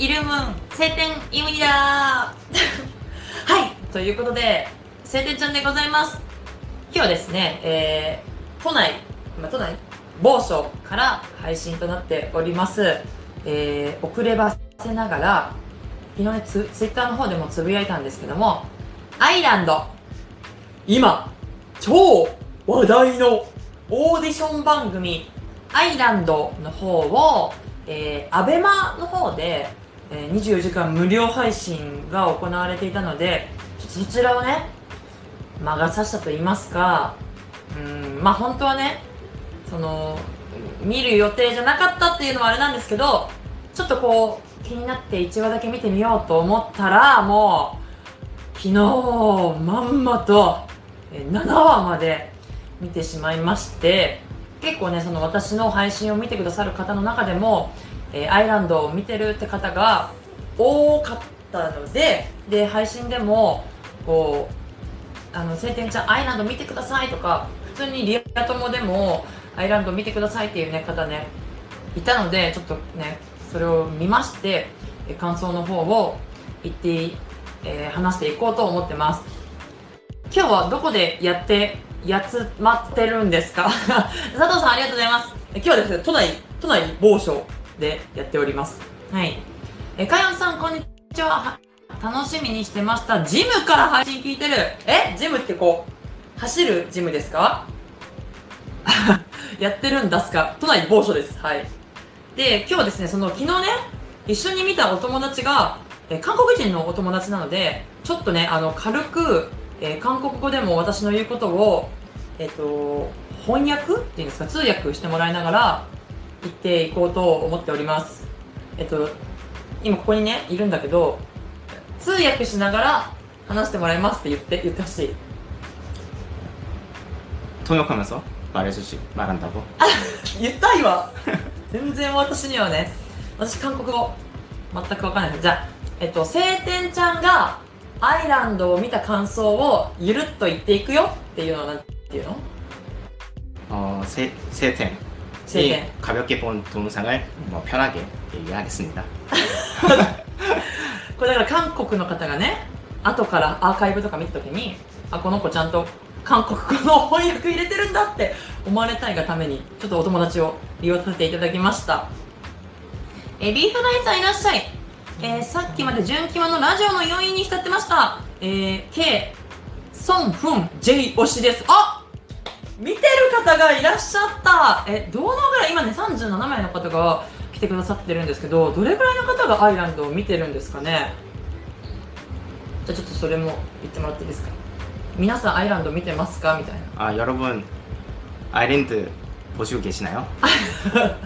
イルムン晴天イムニだ。はいということで晴天ちゃんでございます。今日はですね、えー、都内、まあ、都内？某所から配信となっております、えー、遅ればせながら昨日ねツツイッターの方でもつぶやいたんですけどもアイランド。今超話題のオーディション番組アイランドの方を、えー、アベマの方で、え、24時間無料配信が行われていたのでそちらをね魔が差したと言いますかうんまあ本当はねその見る予定じゃなかったっていうのはあれなんですけどちょっとこう気になって1話だけ見てみようと思ったらもう昨日まんまと7話まで見てしまいまして結構ねその私の配信を見てくださる方の中でも、えーアイランドを見てるって方が多かったのでで配信でもこうあの晴天ちゃんアイランド見てくださいとか普通にリア友でもアイランド見てくださいっていうね方ねいたのでちょっとねそれを見ましてえ感想の方を言って、えー話していこうと思ってます。今日はどこでやってやつまってるんですか？佐藤さんありがとうございます。今日はですね都内都内某所でやっております。はい。えかよんさんこんにちは。楽しみにしてました。ジムから配信聞いてる。えジムってこう走るジムですか？やってるんですか？都内某所です。はい。で今日はですねその昨日ね一緒に見たお友達が、え韓国人のお友達なのでちょっとねあの軽く、えー韓国語でも私の言うことをえっ、と翻訳っていうんですか？通訳してもらいながら行っていこうと思っておりますえっ、と今ここにねいるんだけど通訳しながら話してもらいますって言って言ってほしい 통역하면서 말해주시 말한다고? 言った今全然私にはね私韓国語全く分かんないですじゃあえっと晴天ちゃんがアイランドを見た感想をゆるっと言っていくよっていうのはなんていうの 어, 세, 세템. 세템. 이 가볍게 본 동영상을 뭐 편하게 얘기하겠습니다. これだから韓国の方がね後からアーカイブとか見た時にあこの子ちゃんと韓国語の翻訳入れてるんだって思われたいがためにちょっとお友達を利用させていただきましたえビーフライさんいらっしゃい、えーさっきまで純気まのラジオの要因に浸ってましたえー、K ソンフン J 推しですあ 見てる方がいらっしゃったえどのぐらい今ね37名の方が来てくださってるんですけどどれぐらいの方がアイランドを見てるんですかねじゃあちょっとそれも言ってもらっていいですか皆さんアイランド見てますかみたいな 아, 여러분 아일랜드 보시고 계시나요?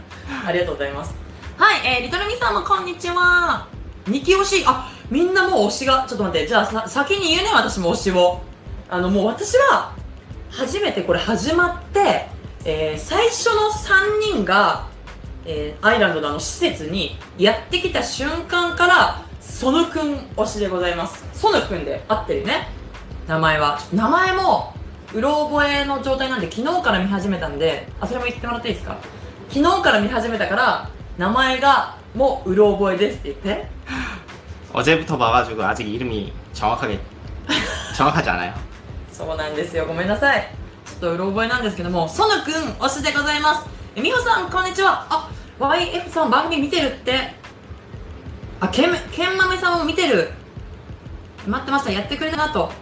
ありがとうございますはい、えー、リトルミさんもこんにちは二期推しあみんなもう推しがちょっと待ってじゃあさ先に言うね私も推しをあのもう私は 初めてこれ始まって、えー最初の3人が、えーアイランドのあの施設にやってきた瞬間からソヌくん推しでございますソヌくんで合ってるね名前はちょっと名前もうろ覚えの状態なんで昨日から見始めたんであそれも言ってもらっていいですか昨日から見始めたから名前がもううろ覚えですって言って 어제부터 봐가지고 아직 이름이 정확하게 정확하지 않아요. そうなんですよ。ごめんなさい。ちょっとうろ覚えなんですけどもソヌくん推しでございます。えみほさんこんにちは。あ YF さん番組見てるって。あけんけんまめさんも見てる。待ってました。やってくれたなと。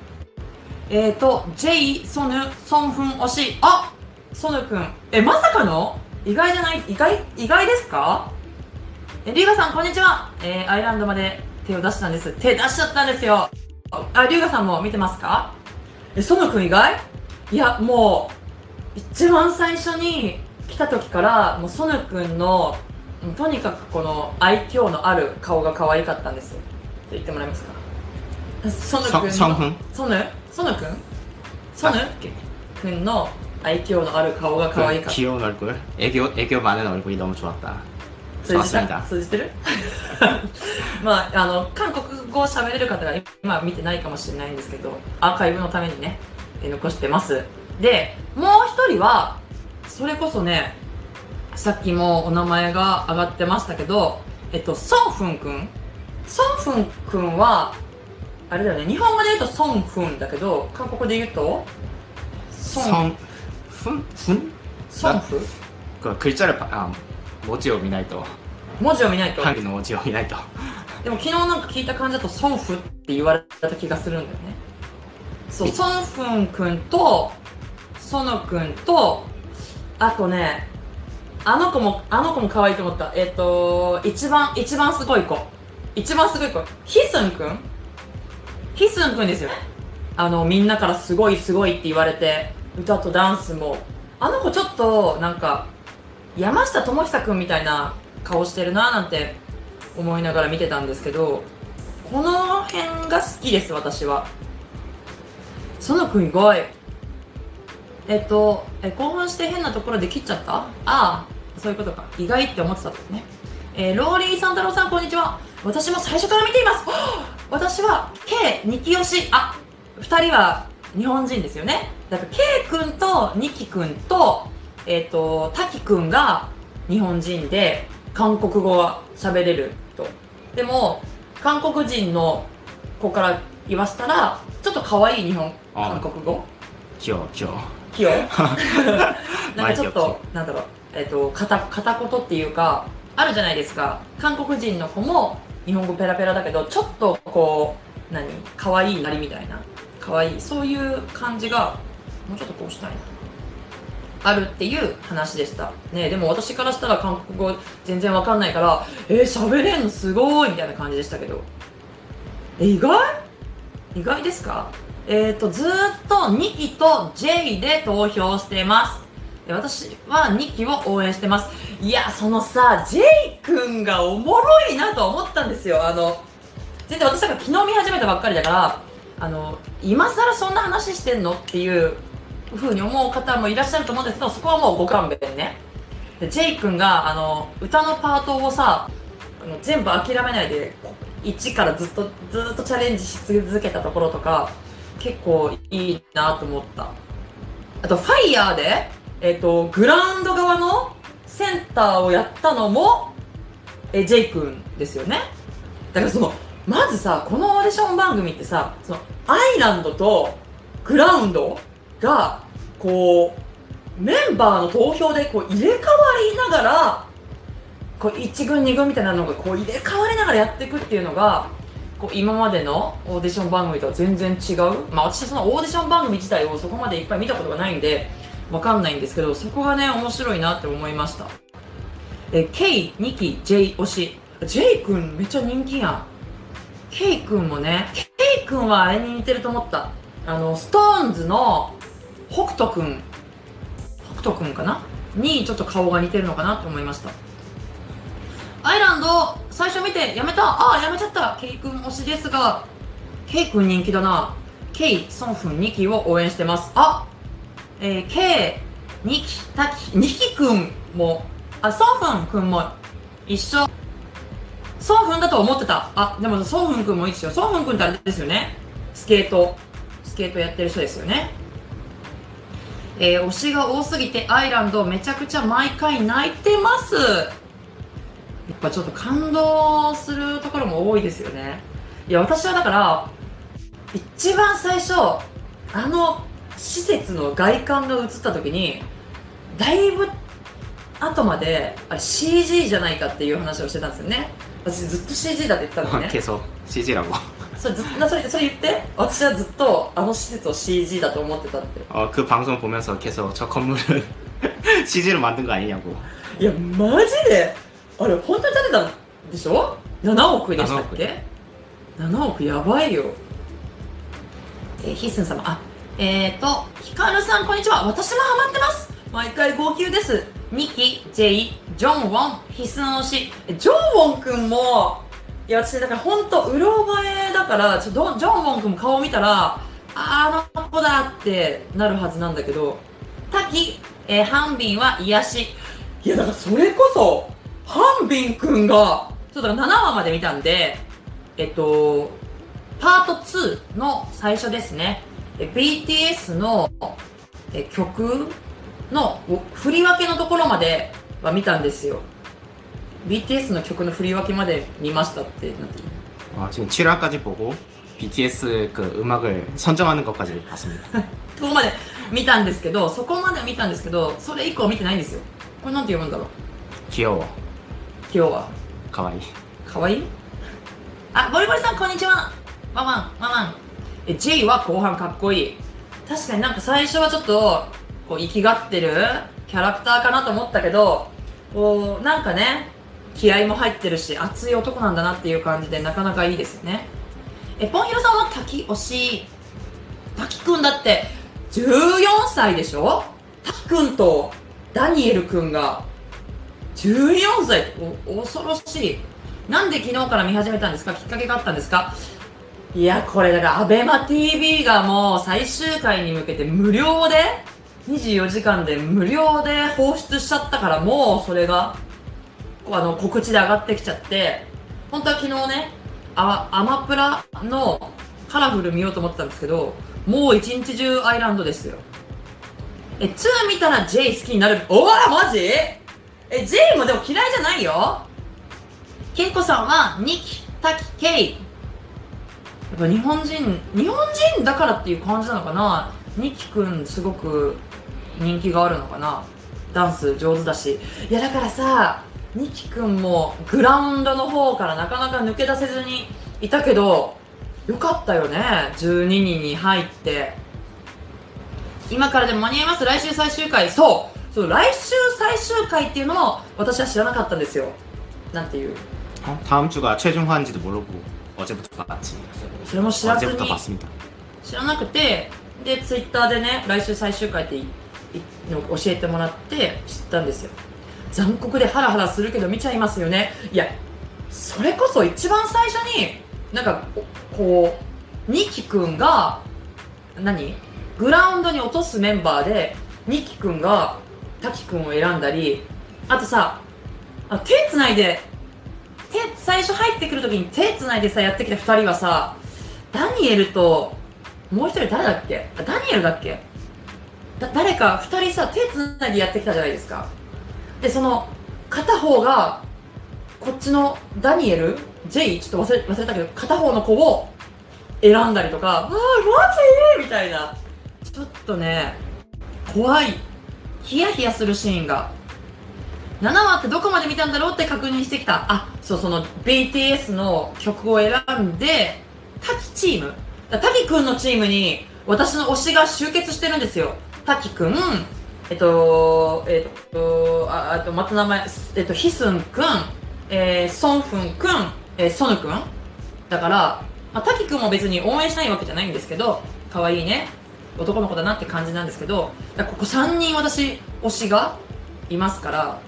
えーと J ソヌソンフン推し。あソヌくん。えまさかの？意外じゃない？意外？意外ですか？えリュウガさんこんにちは。えー、アイランドまで手を出したんです。手出しちゃったんですよ。あリュウガさんも見てますか？えソヌくん意外いやもう一番最初に来た時からもうソヌくんのうんとにかくこの愛嬌のある顔が可愛かったんですって言ってもらえますかソヌくんの 성, 성훈 ソヌソヌくんソヌくんの愛嬌のある顔が可愛か 그 った 귀여운 얼굴, 애교 애교 많은 얼굴이 너무 좋았다. 通じた 좋았습니다. 通じてるまああの韓国語を喋れる方が今見てないかもしれないんですけどアーカイブのためにねえ残してますでもう一人はそれこそねさっきもお名前が上がってましたけどえっとソンフンくん ソンフンくんは、あれだよね、日本語で言うとソンフンだけど、韓国で言うと、ソン、 성, 푼? 푼? ソンフ 그 글자를 봐- 아, 뭐지を見ないと文字を見ないと？韓国の文字を見ないとでも昨日なんか聞いた感じだとソンフって言われた気がするんだよね。そう、ソンフンくんと、ソノくんと、あとね、あの子も、あの子も可愛いと思った。えっ、と、一番、一番すごい子。一番すごい子。ヒスンくん？ヒスンくんですよ。あの、みんなからすごいすごいって言われて、歌とダンスも。あの子ちょっと、なんか、山下智久くんみたいな顔してるななんて思いながら見てたんですけど、この辺が好きです、私は。そのくん意外。えっと、え、興奮して変なところで切っちゃった？ああ、そういうことか。意外って思ってたんですね。えーローリーさん太郎さん、こんにちは。私も最初から見ています。はあ私は、K、ニキヨシ、あ、二人は日本人ですよね。だから、K 君とニキ君と、えっ、と、タキ君が日本人で、韓国語は喋れると。でも、韓国人の子から言わせたら、ちょっと可愛い日本、あ韓国語今日今日器用なんかちょっと、なんだろう、えっ、と、片、片言っていうか、あるじゃないですか。韓国人の子も日本語ペラペラだけど、ちょっとこう、何？可愛いなりみたいな。可愛い。そういう感じが、もうちょっとこうしたいな。あるっていう話でした。ねでも私からしたら韓国語全然わかんないから、えー、喋れんのすごいみたいな感じでしたけど。え、意外？意外ですか？えっ、と、ずっと2期と J で投票してます。私は2期を応援してます。いや、そのさ、J 君がおもろいなと思ったんですよ。あの、全然私だから昨日見始めたばっかりだから、あの、今更そんな話してんの？っていう風に思う方もいらっしゃると思うんですけど、そこはもうご勘弁ね。で、J 君が、あの、歌のパートをさ、全部諦めないで、こ1からずっと、ずっとチャレンジし続けたところとか、結構いいなと思った。あと、ファイヤーで、えっ、と、グラウンド側のセンターをやったのも、え、ジェイ君ですよね。だからその、まずさ、このオーディション番組ってさ、その、アイランドとグラウンドが、こう、メンバーの投票でこう入れ替わりながら、こう1軍2軍みたいなのがこう入れ替わりながらやっていくっていうのが、こう今までのオーディション番組とは全然違う。まあ私はそのオーディション番組自体をそこまでいっぱい見たことがないんで、わかんないんですけど、そこがね、面白いなって思いました。え、K、2期、J 推し。J 君めっちゃ人気やん。K 君もね、K 君はあれに似てると思った。あの、ストーンズの北斗君、北斗君かな？にちょっと顔が似てるのかなって思いました。アイランド、最初見てやめた？ああ、やめちゃった。ケイ君推しですが、ケイ君人気だな。ケイ、ソンフン、ニキを応援してます。あえー、ケイ、ニキ、タキ、ニキ君も、あ、ソンフン君も一緒。ソンフンだと思ってた。あ、でもソンフン君もいいですよ。ソンフン君ってあれですよね。スケート。スケートやってる人ですよね。えー、推しが多すぎてアイランドめちゃくちゃ毎回泣いてます。やっぱちょっと感動するところも多いですよね。いや私はだから一番最初あの施設の外観が映った時にだいぶ後まであれ CG じゃないかっていう話をしてたんですよね。私ずっと CG だって言ってたのね、CG ラボそれずなそれそれ言って。私はずっとあの施設を CG だと思ってたって。 어, 그 방송 보면서 계속 저 건물은 CG로 만든 거 아니냐고 いや、マジであれ、本当に建てたんでしょ ?7 億でしたっけ ?7 億やばいよ。えー、ヒッスン様、あ、えーと、ヒカルさんこんにちは。私もハマってます。毎回号泣です。ミキ、ジェイ、ジョンウォン、ヒスン推し。えジョンウォンくんも、 いや、私だから本当うろ覚えだから、ちょどジョンウォンくんも顔見たら、あの子だってなるはずなんだけど、タキ、えーハンビンは癒し。いや、だからそれこそ、ハンビンくんが、そうだから7話まで見たんで、えっと、パート2の最初ですね。え BTS のえ曲のお振り分けのところまでは見たんですよ。BTS の曲の振り分けまで見ましたってなってる 어, 지금 7화까지 보고 BTS 그 음악을 선정하는 것까지 봤습니다. ここまで見たんですけどそこまで見たんですけどそれ以降見てないんですよこれなんて読むんだろう 귀여워. 今日は 가와이. かわいいあボリボリさんこんにちはワンワンワンワンえ J は後半かっこいい確かになんか最初はちょっとこう生きがってるキャラクターかなと思ったけどこうなんかね 気合も入ってるし熱い男なんだなっていう感じでなかなかいいですよね。えポンヒロさんは滝推し。滝くんだって14歳でしょ？滝くんとダニエルくんが14歳。お恐ろしい。なんで昨日から見始めたんですか？きっかけがあったんですか？いやこれだから ABEMATV がもう最終回に向けて無料で？24時間で無料で放出しちゃったからもうそれがあの告知で上がってきちゃって本当は昨日ねあアマプラのカラフル見ようと思ってたんですけどもう一日中アイランドですよ。え2見たら J 好きになる。おわマジ？え J もでも嫌いじゃないよ。ケイコさんはニキ、タキ、ケイ。やっぱ日本人日本人だからっていう感じなのかな？ニキくんすごく人気があるのかな？ダンス上手だし。いやだからさニキくんもグラウンドの方からなかなか抜け出せずにいたけどよかったよね12人に入って今からでも間に合います来週最終回そうそう来週最終回っていうのも私は知らなかったんですよなんていう 어? 다음 주가 최종화인지도 모르고 어제부터 봤지. それも知らずに 어제부터 봤습니다. 知らなくてでツイッターでね来週最終回っていいのを教えてもらって知ったんですよ 残酷でハラハラするけど見ちゃいますよね。いやそれこそ一番最初になんかこうニキくんが何？グラウンドに落とすメンバーでニキくんがタキくんを選んだりあとさあ手つないで手最初入ってくるときに手つないでさやってきた2人はさダニエルともう一人誰だっけ？ダニエルだっけ？だ誰か2人さ手つないでやってきたじゃないですか。でその片方がこっちのダニエル J ちょっと忘れ忘れたけど片方の子を選んだりとか「ああマジ?」みたいな。ちょっとね怖い。ヒヤヒヤするシーンが。7話ってどこまで見たんだろうって確認してきた。あそうその BTS の曲を選んでタキチーム。だタキくんのチームに私の推しが集結してるんですよ。タキくんえっとえっとああとまた名前えっとヒスンくんえー、ソンフンくん、えー、ソヌくん。だから、まあ、タキくんも別に応援しないわけじゃないんですけど可愛いね男の子だなって感じなんですけどここ3人私推しがいますから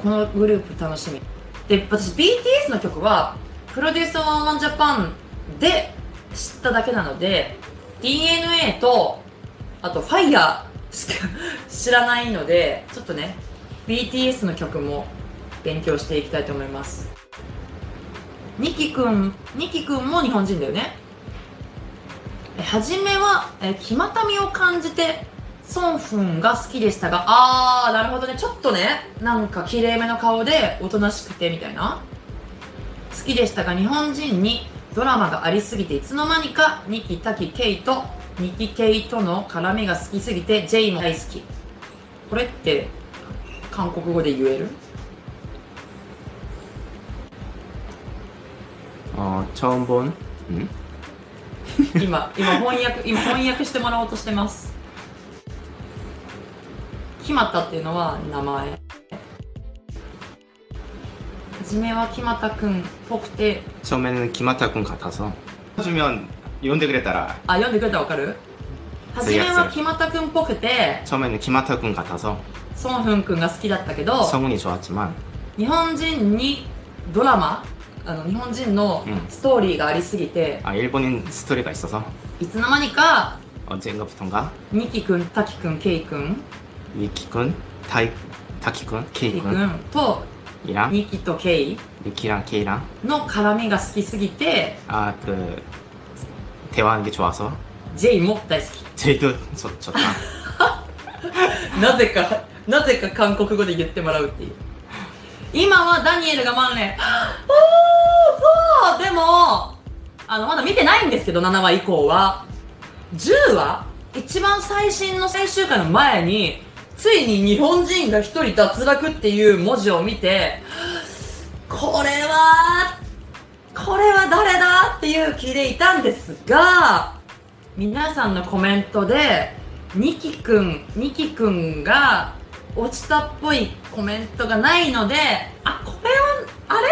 このグループ楽しみ。で私 BTS の曲はプロデュースワンワンジャパンで知っただけなので DNA とあと FIRE しか知らないのでちょっとね BTS の曲も勉強していきたいと思います。ニキくんニキくんも日本人だよね。初めはえ決またみを感じてソンフンが好きでしたがあーなるほどね。ちょっとねなんか綺麗めの顔でおとなしくてみたいな。好きでしたが日本人にドラマがありすぎていつの間にかニキタキケイとニキケイとの絡みが好きすぎて J も大好きこれって韓国語で言える 어, 처음 본 음? 今今翻訳今翻訳してもらおうとしてます決まったっていうのは名前初めは決まったくんっぽくて 처음에는 김하타 군 같아서 해주면 이런데 그랬더라 あ読んでくれたらわかる初めは決まったくんっぽくて 처음에는 김하타 군 같아서 ソンフンくんが好きだったけど 성운이 좋았지만 日本人にドラマあの日本人のうんストーリーがありすぎて、 아 일본인 스토리가 있어서 いつの間にか 언젠가부턴가 ニキくん、タキくん、ケイくん、 위키君 타이 타키君 ケイく 케이君 んと 이랑 ニキとケイ 위키랑 케이랑 の絡みが好きすぎて 아 그 대화하는 게 좋아서 J も大好 제이도 좋, 좋다 きなぜかなぜか韓国語で言ってもらうっていう 今はダニエルが万年。おー、そうでも、あの、まだ見てないんですけど、7話以降は。10話一番最新の最終回の前に、ついに日本人が一人脱落っていう文字を見て、これは、 これは誰だっていう気でいたんですが、皆さんのコメントで、ニキくん、ニキくんが落ちたっぽいコメントがないので、あ、これは、あれ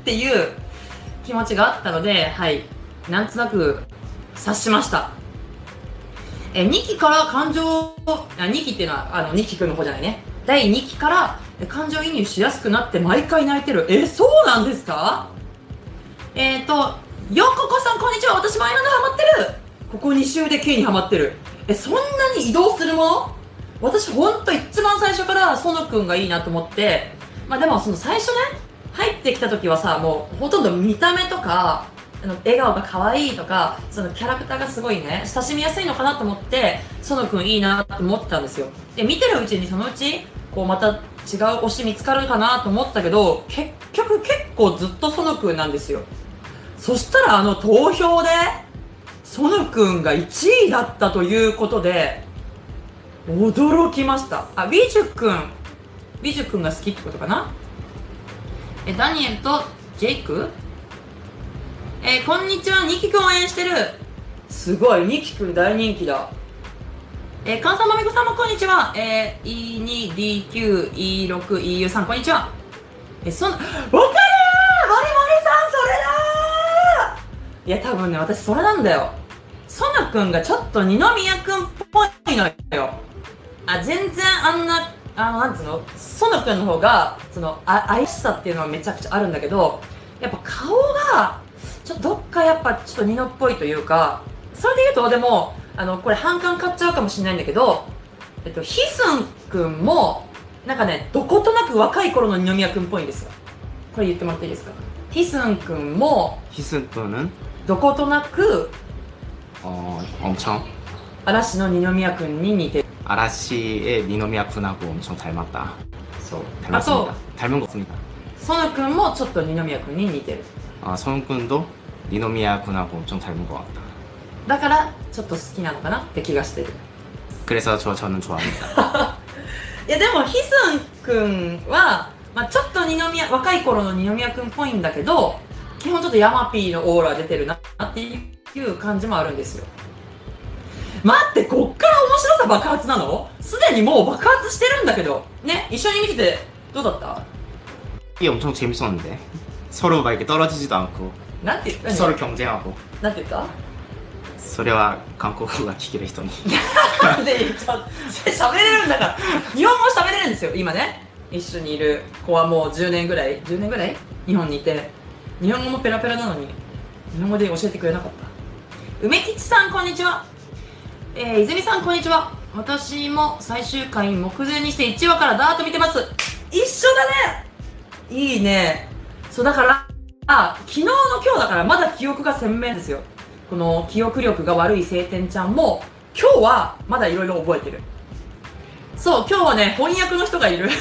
っていう気持ちがあったので、はい、なんとなく察しました。え、2期から感情、あ、2期っていうのは、あの、2期くんの方じゃないね。第2期から感情移入しやすくなって毎回泣いてる。え、そうなんですか？えっ、ー、と、よここさんこんにちは。私もアイランドハマってる。ここ2週で K にハマってる。え、そんなに移動するもの？私ほんと一番最初からソノくんがいいなと思って、まあでもその最初ね、入ってきた時はさ、もうほとんど見た目とか、あの笑顔が可愛いとか、そのキャラクターがすごいね、親しみやすいのかなと思って、ソノくんいいなと思ってたんですよ。で、見てるうちにそのうち、こうまた違う推し見つかるかなと思ったけど、結局結構ずっとソノくんなんですよ。そしたらあの投票で、ソノくんが1位だったということで、驚きました。あ、ビジュくん。ビジュくんが好きってことかな？え、ダニエルとジェイク？えーこんにちは、ニキくん応援してる。すごい、ニキくん大人気だ。えー、関さんまみこさんもこんにちは。えー、E2、D9、E6、EU3、こんにちは。え、そんな、わかるーモリモリさん、それだいや、多分ね、私それなんだよ。ソナんがちょっと二宮君っぽいのよ。あ、全然あんな、あの、なんつうの、ソナんの方が、その、あ、愛しさっていうのはめちゃくちゃあるんだけど、やっぱ顔が、ちょっとどっかやっぱちょっと二のっぽいというか、それで言うと、でも、あの、これ反感買っちゃうかもしれないんだけど、えっと、ヒスン君も、なんかね、どことなく若い頃の二宮君っぽいんですよ。これ言ってもらっていいですか？ヒスン君も、ヒスン君どことなく、 어, 엄청 嵐の二宮くんに似てる。 아라씨의 니노미야 군하고 엄청 닮았다. そう。あと 닮았습니다. 、 닮은 것 같습니다. ソヌくんもちょっと二宮くんに似てる。 아, 성훈군도 니노미야 군하고 엄청 닮은 것 같다. だから、ちょっと好きなのかなって気がしてる。 그래서 저 저는 좋아합니다. いや、でも、ヒスンくんは、まあちょっと二宮、若い頃の二宮くんっぽいんだけど、 基本ちょっとヤマピーのオーラ出てるなっていう感じもあるんですよ。待って、こっから面白さ爆発なのすでにもう爆発してるんだけど。ね、一緒に見てて、どうだった 이게 엄청 재밌었는데 서로 막 이렇게 떨어지지도 않고 なんて言った 서로 경쟁하고 なんて言ったそれは韓国語が聞ける人にで、ちょ喋れるんだから。日本語喋れるんですよ、今ね。一緒にいる子はもう10年ぐらい、10年ぐらい日本にいて。 日本語もペラペラなのに、日本語で教えてくれなかった。梅吉さん、こんにちは。えー、泉さん、こんにちは。私も最終回目前にして1話からダーッと見てます。一緒だねいいね。そう、だから、あ、昨日の今日だからまだ記憶が鮮明ですよ。この記憶力が悪い晴天ちゃんも、今日はまだいろいろ覚えてる。そう、今日はね、翻訳の人がいる。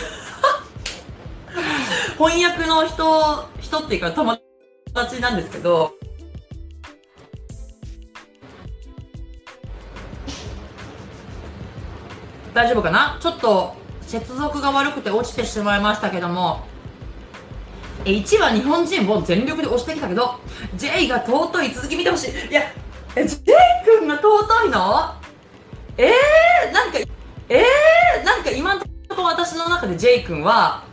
翻訳の人、人っていうか友達なんですけど、大丈夫かな？ちょっと接続が悪くて落ちてしまいましたけども、え1は日本人を全力で押してきたけど、J が尊い続き見てほしい。いや、え、J 君が尊いの？えー、なんか、えー、なんか今のところ私の中で J 君は、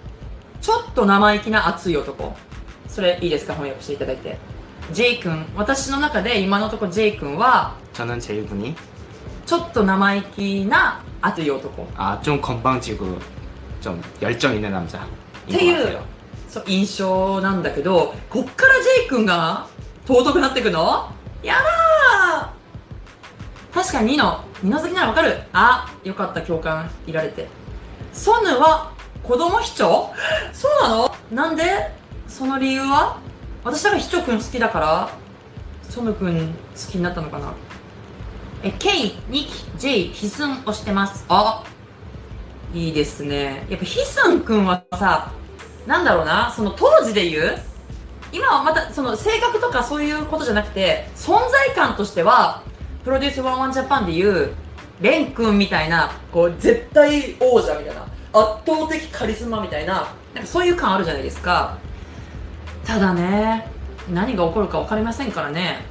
ちょっと生意気な熱い男。それいいですか翻訳していただいて。J 君、私の中で今のところ J 君は、 저는 제이군이 ちょっと生意気な熱い男。 아 좀 건방지고 좀 열정 있는 남자인 것 태유. 같아요. そう、印象なんだけど、こっから J 君が尊くなっていくのやだー確かにニノ、ニノ好きならわかる。あ、よかった、共感いられて。ソヌは子供秘書そうなのなんで その理由は？私だから秘書くん好きだから、ソヌくん好きになったのかな？え、K、ニキ、J、ヒスン押してます。あいいですね。やっぱヒスンくんはさ、なんだろうな？その当時で言う？今はまたその性格とかそういうことじゃなくて存在感としてはプロデュースワンワンジャパンで言うレン君みたいなこう絶対王者みたいな圧倒的カリスマみたいななんかそういう感あるじゃないですか。ただね何が起こるか分かりませんからね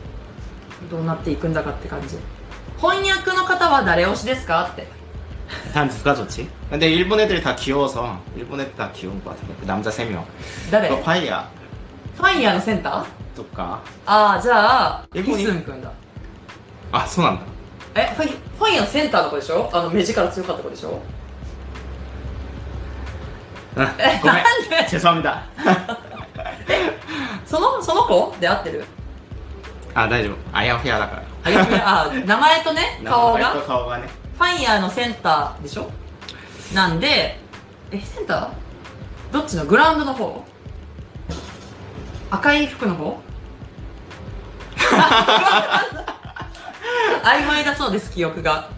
どうなっていくんだかって感じ翻訳の方は誰推しですかって 단 누가 좋지? 근데 일본 애들이 다 귀여워서 일본 애들 다 귀여운 것 같은데 그 남자 3명 誰 그 フ 파이야 ァイヤーのセンター 또까 ああじゃあヒえここにスン君だ 아 손한다 えファイファイヤーのセンターの子でしょあの目力強かった子でしょ 응, え 고멘 なんで 죄송합니다 そのその子？で合ってる？あ大丈夫。あやふやだから。あやふや。あ名前とね顔が 名前と顔が？ね。ファイヤーのセンターでしょ？なんでえセンター？どっちのグラウンドの方？赤い服の方？曖昧だそうです記憶が。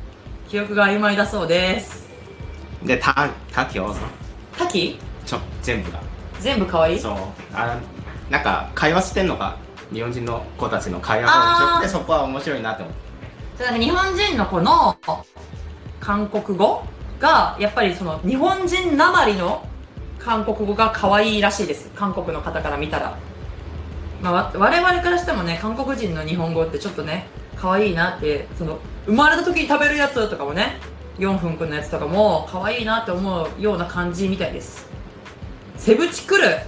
記憶が曖昧だそうです。でた滝をさ滝？ちょ全部が。全部可愛い？そう。あなんか会話してんのが日本人の子たちの会話が面白くてそこは面白いなって思って。日本人の子の韓国語がやっぱりその日本人なまりの韓国語が可愛いらしいです。韓国の方から見たら、まあ、わ我々からしてもね韓国人の日本語ってちょっとね可愛いなってその生まれた時に食べるやつとかもね4分くんのやつとかも可愛いなって思うような感じみたいですセブチ来る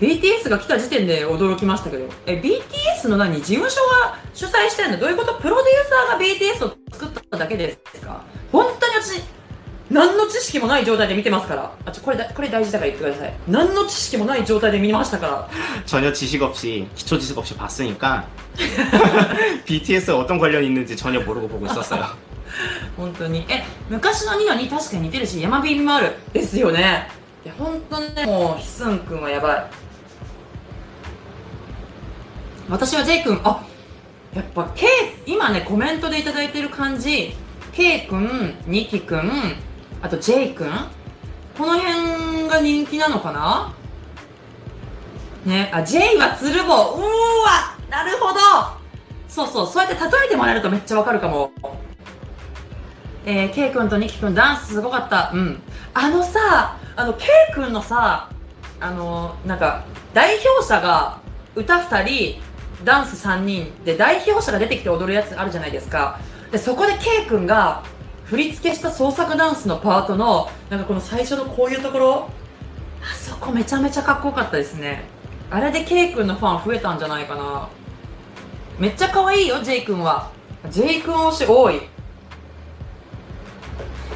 BTS が来た時点で驚きましたけどえ BTS の何事務所が主催してるのどういうことプロデューサーが BTS を作っただけですか本当に私何の知識もない状態で見てますからあちょこれだこれ大事だから言ってください何の知識もない状態で見ましたから 전혀 지식 없이 기초 지식 없이 봤으니까 BTS 어떤 관련이 있는지 전혀 모르고 보고 있었어요 本当にえ昔のニノに確かに似てるし山ビビもあるですよね いや本当ねもうヒスン君はやばい。私は J 君あやっぱ K 今ねコメントでいただいてる感じ K 君ニキ君あと J 君この辺が人気なのかな？ねあ J は鶴房。うーわなるほど。そうそうそうやって例えてもらえるとめっちゃわかるかも。えー、K 君とニキ君ダンスすごかった。うん。あのさ、あの、K 君のさ、あのなんか、代表者が歌2人、ダンス3人で代表者が出てきて踊るやつあるじゃないですか。で、そこで K 君が振り付けした創作ダンスのパートの、なんかこの最初のこういうところ、あそこめちゃめちゃかっこよかったですね。あれで K 君のファン増えたんじゃないかな。めっちゃ可愛いよ、J 君は。J 君推し多い。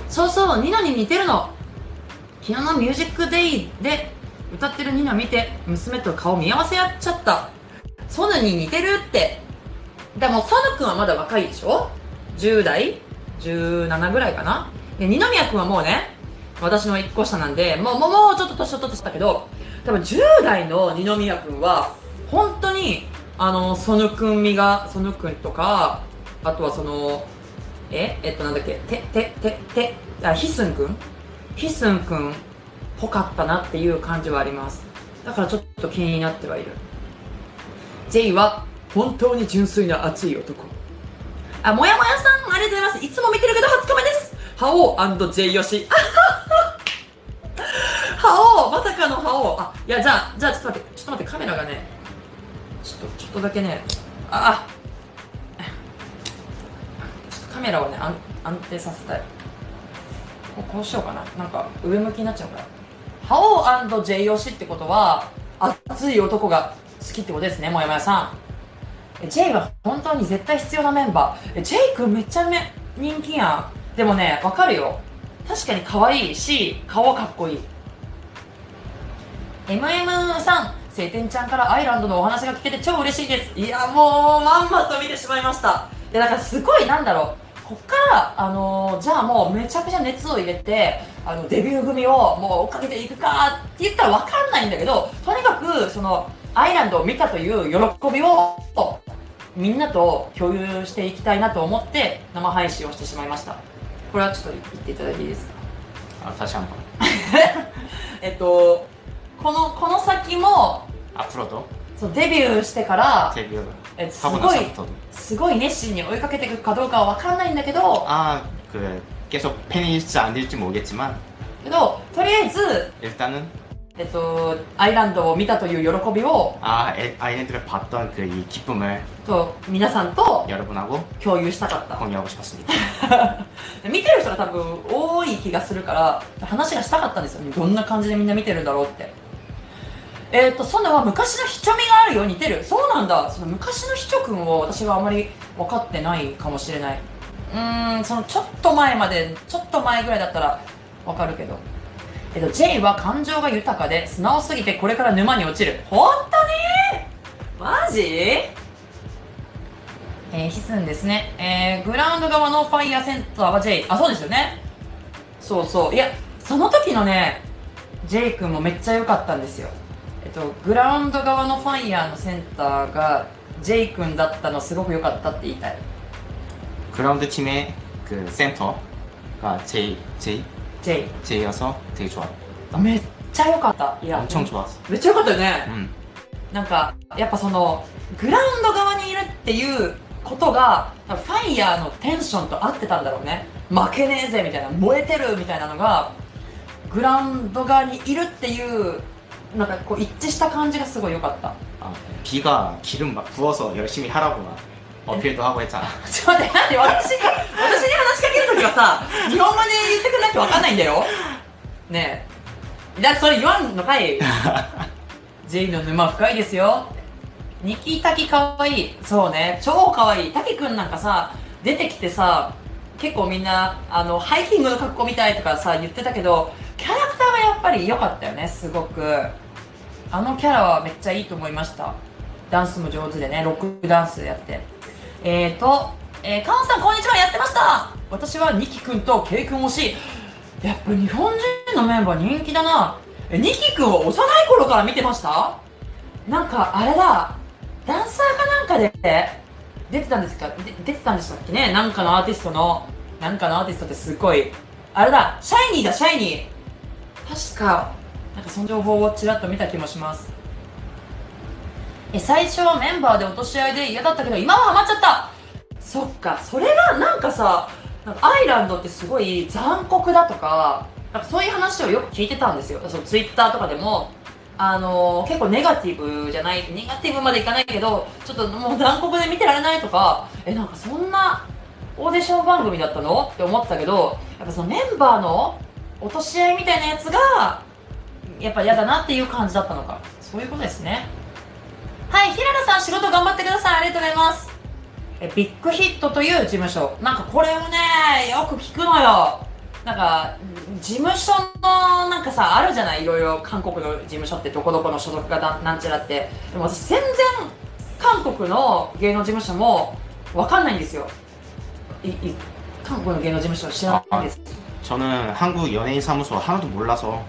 そうそう、ニノに似てるの。昨日のミュージックデイで歌ってるニノ見て、娘と顔見合わせやっちゃった。ソヌに似てるって。でも、ソヌくんはまだ若いでしょ ?10 代 ?17 ぐらいかな？で、二宮くんはもうね、私の1個下なんで、もう、もう、もうちょっと年を取ってたけど、多分10代の二宮くんは、本当に、あの、ソヌくんみが、ソヌくんとか、あとはその、え？えっとなんだっけ？ててててあヒスンくんヒスンくんぽかったなっていう感じはあります。だからちょっと気になってはいる。J は本当に純粋な熱い男。あもやもやさんありがとうございます。いつも見てるけど初コメです。ハオー &J よし。ハオーまさかのハオ。ーあいやじゃあじゃあちょっと待ってちょっと待ってカメラがねちょっとちょっとだけねああ。ちょっとカメラをね安安定させたいこうしようかな。なんか上向きになっちゃうから。ハオー &J 推しってことは熱い男が好きってことですねもやもやさん。J は本当に絶対必要なメンバー。え J 君めっちゃめ人気やん。でもねわかるよ。確かに可愛いし顔はかっこいい。MM さん晴天ちゃんからアイランドのお話が聞けて超嬉しいです。いやもうまんまと見てしまいました。いやだからすごいなんだろう。こっから、あのー、じゃあもうめちゃくちゃ熱を入れて、あの、デビュー組をもう追っかけていくかって言ったらわかんないんだけど、とにかく、その、アイランドを見たという喜びを、みんなと共有していきたいなと思って、生配信をしてしまいました。これはちょっと言っていただいていいですか？あ、確かに。えっと、この、この先も、アップロードそう、デビューしてから、デビューえす 하고 ごい 나서부터도 すごい熱心に追いかけていくかどうかは分かんないんだけど 아 그 계속 팬일지 아닐지 모르겠지만 けどとりあえず、 일단은 えっと、アイランドを見たという喜びを 아 에- 아이랜드를 봤던 그 이 기쁨을 と皆さんと 여러분하고 共有したかった 공유하고 싶었습니다. 見てる人が多分多い気がするから話がしたかったんですよねどんな感じでみんな見てるんだろうって えっ、とそんなは昔のひちょみがあるよ似てる。そうなんだ。その昔のひちょくんを私はあまり分かってないかもしれない。うーんそのちょっと前までちょっと前ぐらいだったら分かるけど。えっ、と J は感情が豊かで素直すぎてこれから沼に落ちる。本当に？マジ？えー、ヒスンですね、えー、グラウンド側のファイヤーセンターは J あそうですよね。そうそう。いやその時のね J 君もめっちゃ良かったんですよ。とグラウンド側のファイヤーのセンターが J 君だったのすごく良かったって言いたい 그라운드 팀의 그 센터가 J J J J여서 되게 좋았다. めっちゃ良かったいや 엄청 좋았어. めっちゃ良かったよね 음. なんかやっぱそのグラウンド側にいるっていうことが多分ファイヤーのテンションと合ってたんだろうね負けねえぜみたいな燃えてるみたいなのがグラウンド側にいるっていう なんかこう一致した感じがすごい良かった 아, 비가 기름 막 부어서 열심히 하라고 막 어필도 하고 했잖아. ちょっと待ってなんで私に私に話しかけるときはさ日本語で言ってくれなきゃ分かんないんだよねえだってそれ言わんのかい J の沼深いですよニキタキかわいいそうね超かわいいタキくんなんかさ出てきてさ結構みんなあのハイキングの格好みたいとかさ言ってたけどキャラクターがやっぱり良かったよねすごく あのキャラはめっちゃいいと思いました。ダンスも上手でねロックダンスやって。えーと、えー、カオンさんこんにちは。やってました。私はニキくんとケイくん推し。やっぱ日本人のメンバー人気だな。えニキくんは幼い頃から見てました？なんかあれだ。ダンサーかなんかで出てたんですか？出てたんでしたっけね？なんかのアーティストの。なんかのアーティストってすごい。あれだ。シャイニーだシャイニー。確かなんかその情報をちらっと見た気もします。え最初はメンバーで落とし合いで嫌だったけど今はハマっちゃった。そっかそれがなんかさなんかアイランドってすごい残酷だとかなんかそういう話をよく聞いてたんですよ。そのツイッターとかでも。あのー結構ネガティブじゃないネガティブまでいかないけどちょっともう残酷で見てられないとか。えなんかそんなオーディション番組だったの？って思ってたけどやっぱそのメンバーの落とし合いみたいなやつがやっぱ嫌だなっていう感じだったのかそういうことですねはい、平野さん仕事頑張ってください。ありがとうございます。え、ビッグヒットという事務所。なんかこれをね、よく聞くのよ。なんか、事務所の、なんかさ、あるじゃないいろいろ韓国の事務所ってどこどこの所属がななんちゃらって。でも私全然、韓国の芸能事務所もわかんないんですよ。い、い、韓国の芸能事務所知らないんです。 저는 한국 연예인 사무소 하나도 몰라서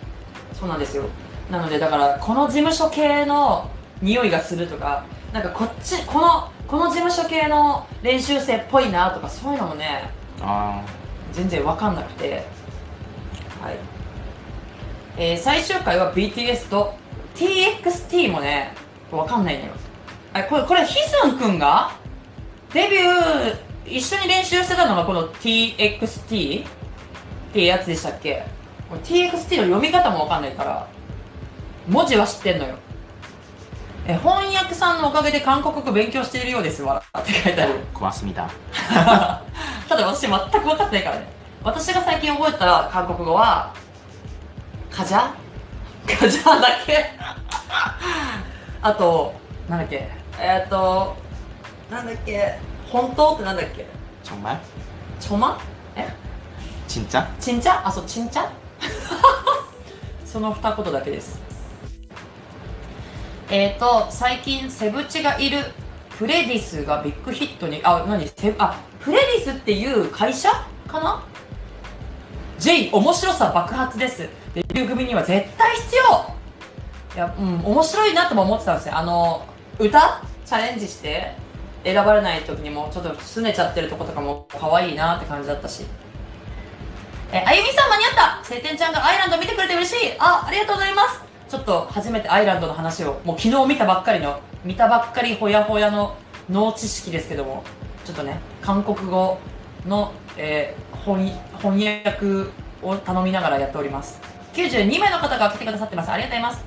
そうなんですよ。なのでだからこの事務所系の匂いがするとかなんかこっちこのこの事務所系の練習生っぽいなとかそういうのもね아全然わかんなくて。はい、えー最終回は BTS と TXT もねわかんないのよ。あこれこれヒスンくんがデビュー一緒に練習してたのがこの TXT っていうやつでしたっけ？TXT の読み方もわかんないから、文字は知ってんのよ。え、翻訳さんのおかげで韓国語勉強しているようです、わ。らって書いてある。怖すぎた。ただ私全く分かってないからね。私が最近覚えた韓国語は、カジャ？カジャだけ？あと、なんだっけ、えっ、と、なんだっけ、本当ってなんだっけ？ちょまちょまえ？ちんちゃちんちゃあ、そう、ちんちゃ その二言だけです。えーと最近セブチがいるプレディスがビッグヒットにあ何？セあプレディスっていう会社？かな？J 面白さ爆発です。デビュー組には絶対必要。いやうん面白いなとも思ってたんですよ。あの歌？チャレンジして選ばれない時にもちょっと拗ねちゃってるとことかも可愛いなって感じだったし。えーあゆみさん間に合った晴天ちゃんがアイランド見てくれて嬉しいあありがとうございますちょっと初めてアイランドの話を、もう昨日見たばっかりの、見たばっかりほやほやの脳知識ですけども、ちょっとね、韓国語の、えー翻翻訳を頼みながらやっております。92名の方が来てくださってます。ありがとうございます。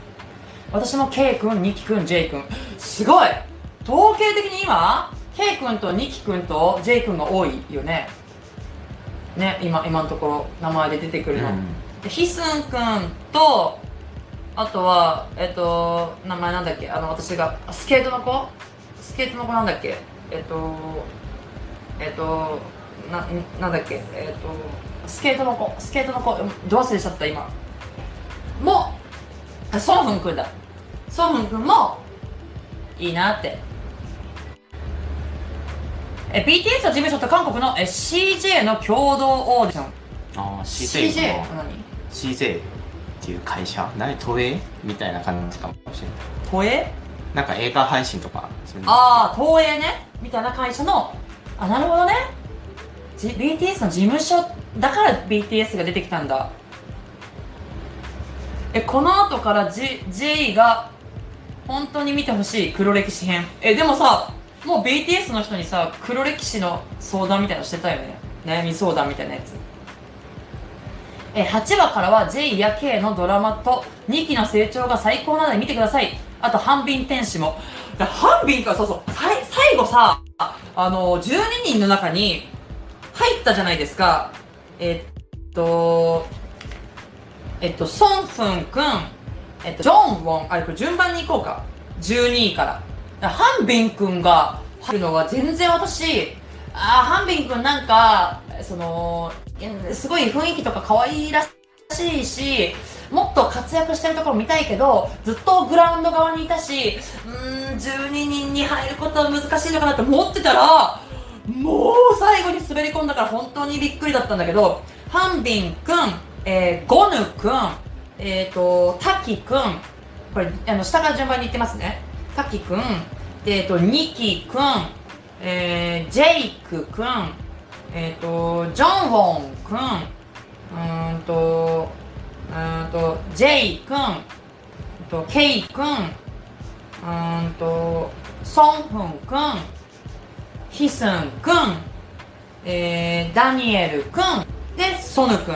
私も K 君、ニキ君、J 君。すごい統計的に今、K 君とニキ君と J 君が多いよね。ね、今、今のところ名前で出てくるの。でヒスン君と、あとは、えっと、名前なんだっけ？あの、私が、あスケートの子？スケートの子なんだっけ？えっと、えっと、な、なんだっけ？えっと、スケートの子、スケートの子、ど忘れしちゃった今？も、あソンフン君だ。ソンフン君も、いいなって。え、BTS の事務所と韓国のえ CJ の共同オーディション。ああ CJ 何？CJ っていう会社？何？都営みたいな感じかもしれない。都営なんか映画配信とかああ、東映ね、みたいな会社の、あ、なるほどね。G、BTS の事務所だから BTS が出てきたんだ。え、この後から J, J が本当に見てほしい黒歴史編。え、でもさ、もう BTS の人にさ、黒歴史の相談みたいなのしてたよね。悩み相談みたいなやつ。え、8話からは J や K のドラマと2期の成長が最高なので見てください。あと、ハンビン天使も。だハンビンか、そうそう、さ最後さ、あの、12人の中に入ったじゃないですか。えっと、えっと、ソンフンくん、えっと、ジョンウォン、あれ、これ順番に行こうか。12位から。ハンビンくんが入るのは全然私、あーハンビンくんなんか、その、すごい雰囲気とか可愛いらしいし、もっと活躍してるところ見たいけど、ずっとグラウンド側にいたし、うーん、12人に入ることは難しいのかなって思ってたら、もう最後に滑り込んだから本当にびっくりだったんだけど、ハンビンくん、えー、ゴヌくん、え、ー、と、タキくん、これ、あの、下から順番に言ってますね。タキくん、えっ、ー、と、ニキくん、えー、ジェイクくん、えっ、と、ジョンウォンくん、うんと、うんと、ジェイくん、と、ケイくん、うんと、ソンフンくん、ヒスンくん、えー、ダニエルくん、で、ソヌくん。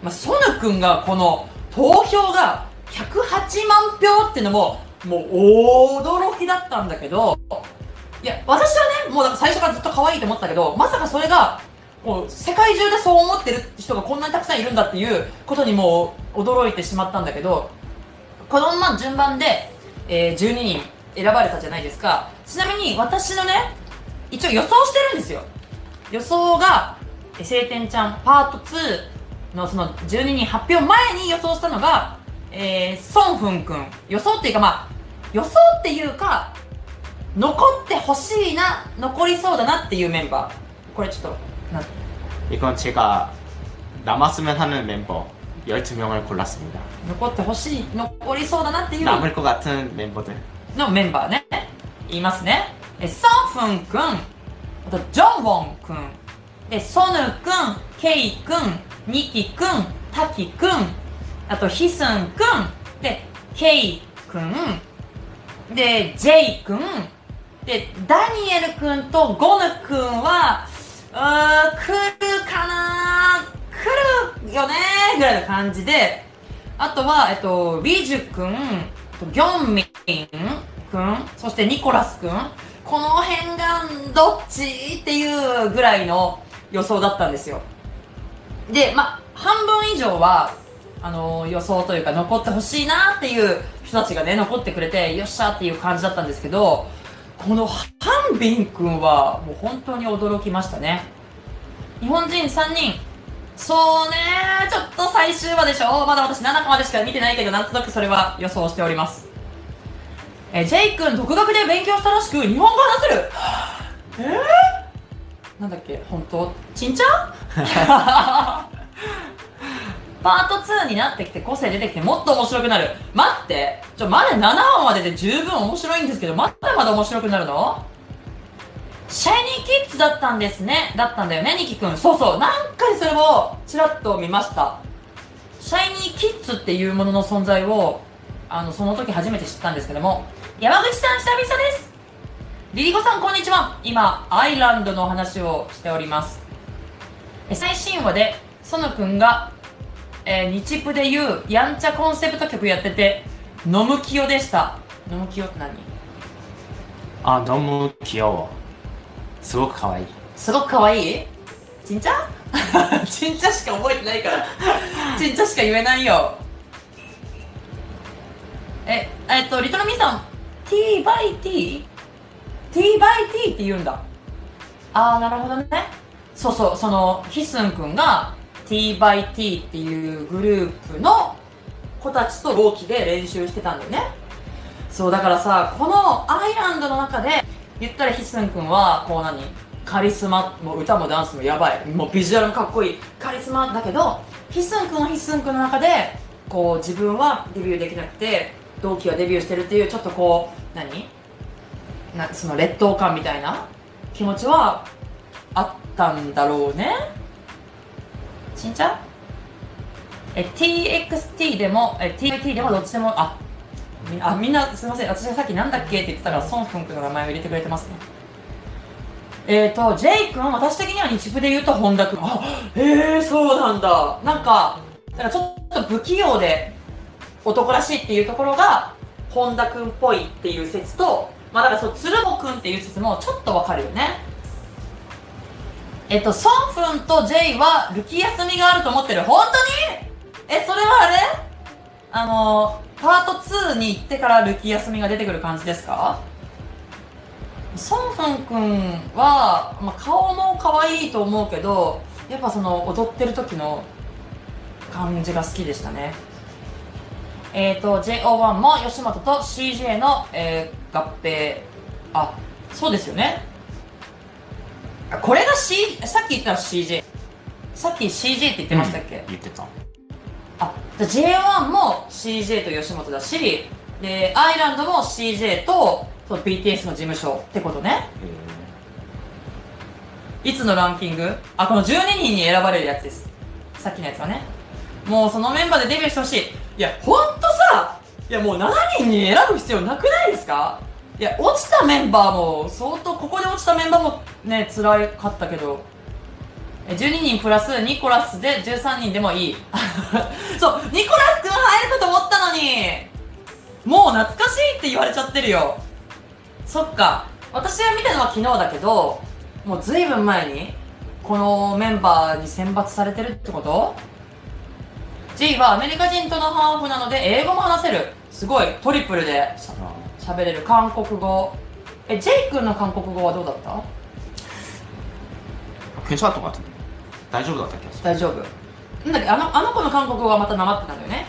まあ、ソヌくんがこの投票が108万票っていうのも、もう驚きだったんだけど、いや、私はね、もうだか最初からずっと可愛いと思ったけど、まさかそれが、こう、世界中でそう思ってる人がこんなにたくさんいるんだっていうことにもう驚いてしまったんだけど、このまま順番で、えー、12人選ばれたじゃないですか。ちなみに私のね、一応予想してるんですよ。予想が、え晴天ちゃんパート2のその12人発表前に予想したのが、えー、ソンフンくん。予想っていうかまあ、予想っていうか、残ってほしいな、残りそうだなっていうメンバー。これちょっと、な 이건 제가 남았으면 하는 멤버 12명을 골랐습니다. 残ってほしい、残りそうだなっていう 남을 것 같은 멤버들. のメンバーね。言いますね。え、ソンフンくん、あとジョンウォンくん、で、ソヌくん、ケイくん、ニキくん、タキくん、 あとヒスンくん、で、ケイくん、で、ジェイくん、で、ダニエルくんとゴヌくんは、うー、来るかな？来るよね？ぐらいの感じで、あとは、えっと、リジュくん、ギョンミンくん、そしてニコラスくん、この辺がどっち？っていうぐらいの予想だったんですよ。で、まあ、半分以上は、あの予想というか残ってほしいなっていう人たちがね、残ってくれて、よっしゃっていう感じだったんですけど、このハンビン君はもう本当に驚きましたね。日本人3人。そうねちょっと最終話でしょまだ私7話までしか見てないけど、なんとなくそれは予想しております。えー、ジェイ君独学で勉強したらしく、日本語話せるえー、なんだっけ本当？ちんちゃん？パート2になってきて個性出てきてもっと面白くなる。待って。ちょ、まだ7話までで十分面白いんですけど、まだまだ面白くなるの？シャイニーキッズだったんですね。だったんだよね、ニキくん。そうそう。何回それをちらっと見ました。シャイニーキッズっていうものの存在を、あのその時初めて知ったんですけども山口さん久々ですリリコさんこんにちは今アイランドの話をしております最新話でソヌくんが、えー、日プでいうやんちゃコンセプト曲やってて「飲むきよ」でした「飲むきよ」って何？あ飲むきよすごくかわい。いすごくかわい？いちんちゃ ちんちゃしか覚えてないから。ちんちゃしか言えないよ。ええっとリトルミさん T by T? T by T って言うんだ。ああなるほどね。そうそうそのヒスンくんが T by T っていうグループの子たちと同期で練習してたんだよね。そうだからさこのアイランドの中で言ったらヒスンくんはこう何？カリスマ。もう歌もダンスもやばい。もうビジュアルもかっこいい。カリスマだけどヒスンくんはヒスンくんの中でこう自分はデビューできなくて同期はデビューしてるっていうちょっとこう何？なその劣等感みたいな気持ちはあったんだろうね。しんちゃ？んえ TXT でもえ TIT でもどっちでもあみあみんなすみません。私がさっきなんだっけ？って言ってたからソンフン君の名前を入れてくれてますね。えーと J 君は私的には日プで言うと本田君。あへえそうなんだ。なんかだからちょっと不器用で男らしいっていうところが本田君っぽいっていう説とまあだからそう鶴野君っていう説もちょっとわかるよね。えっとソンフンと J はルキ休みがあると思ってる。本当に？えそれはあれ？あのパート2に行ってからルキ休みが出てくる感じですか？ソンフン君は、まあ、顔も可愛いと思うけどやっぱその踊ってる時の感じが好きでしたね。えっ、ー、と JO1 も吉本と CJ の、えー合併。あそうですよね。これが、C、さっき言ったの CJ さっき CJ って言ってましたっけ、言ってた。あじゃあ J1 も CJ と吉本だ。しでアイランドも CJ とその BTS の事務所ってことね。いつのランキング？あこの12人に選ばれるやつです。さっきのやつはね。もうそのメンバーでデビューしてほしい。いやほんとさいやもう7人に選ぶ必要なくないですか？いや落ちたメンバーも相当ここで落ちたメンバーもね辛かったけど。12人プラスニコラスで13人でもいい。そうニコラスくん入るかと思ったのにもう懐かしいって言われちゃってるよ。そっか。私が見たのは昨日だけどもうずいぶん前にこのメンバーに選抜されてるってこと？G はアメリカ人とのハーフなので英語も話せる。すごいトリプルで。喋れる韓国語え J 君の韓国語はどうだったあ괜찮았던것같은데大丈夫だった気がする。大丈夫なんだっけあのあの子の韓国語はまたなまってたんだよね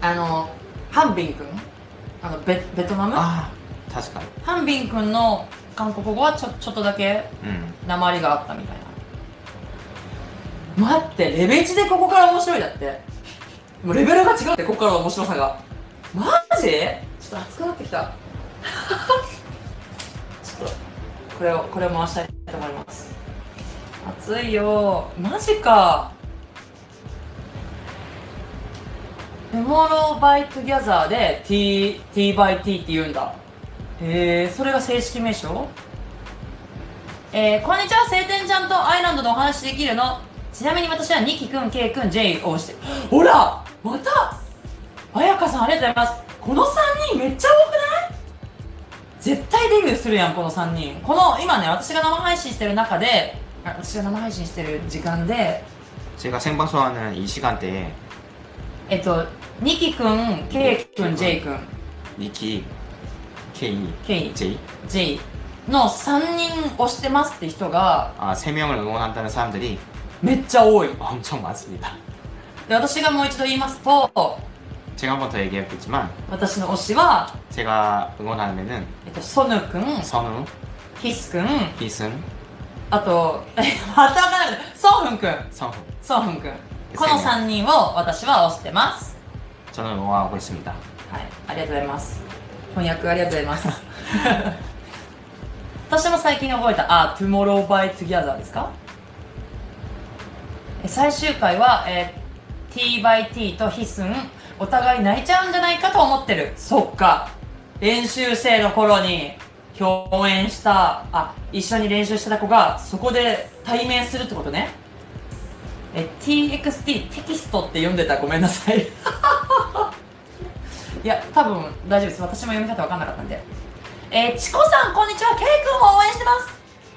あのハンビン君あのベベトナムああ、確かに。ハンビン君の韓国語はちょちょっとだけうん。鉛があったみたいな待ってレベチでここから面白いだってもうレベルが違うってここからの面白さがマジ ちょっと熱くなってきた ちょっとこれをこれを回したいと思います熱いよマジかトゥモローバイトギャザーで T, T by T って言うんだへえそれが正式名称？えー、こんにちは、晴天ちゃんとアイランドのお話できるの。ちなみに私はニキくん、ケイくん、ジェイを推して。ほらまた彩香さんありがとうございます。この3人めっちゃ多くない絶対デビューするやん、この3人。この、今ね、私が生配信してる中で、あ私が生配信してる時間で、 제가 생방송하는 이 시간대에 えっと、ニキくん、ケイくん、ジェイくん、 니키, K, ケイ、 J ジェイの3人押してますって人が 아, 3명을 응원한다는 사람들이 めっちゃ多い。 엄청 많습니다. で、私がもう一度言いますと、 제가 한 번 더 얘기했겠지만 私の推しは、 제가 응원하는 애는 えっと、ソヌくん、 선우, ヒスくん、 희승, あと、えまたわからない。ソンフンくん、 성훈. ソンフンくん。この3人を私は推してます。 저는 응원하고 있습니다. はい、ありがとうございます。翻訳ありがとうございます。私も最近覚えた、あ、Tomorrow by Together ですかえ最終回は、えー T by T とヒスン、 お互い泣いちゃうんじゃないかと思ってる。そっか。練習生の頃に共演した、あ、一緒に練習してた子がそこで対面するってことね。え、TXT テキストって読んでた？ごめんなさい。いや、多分大丈夫です。私も読み方わかんなかったんで。えー、チコさん、こんにちは。ケイ君も応援してます。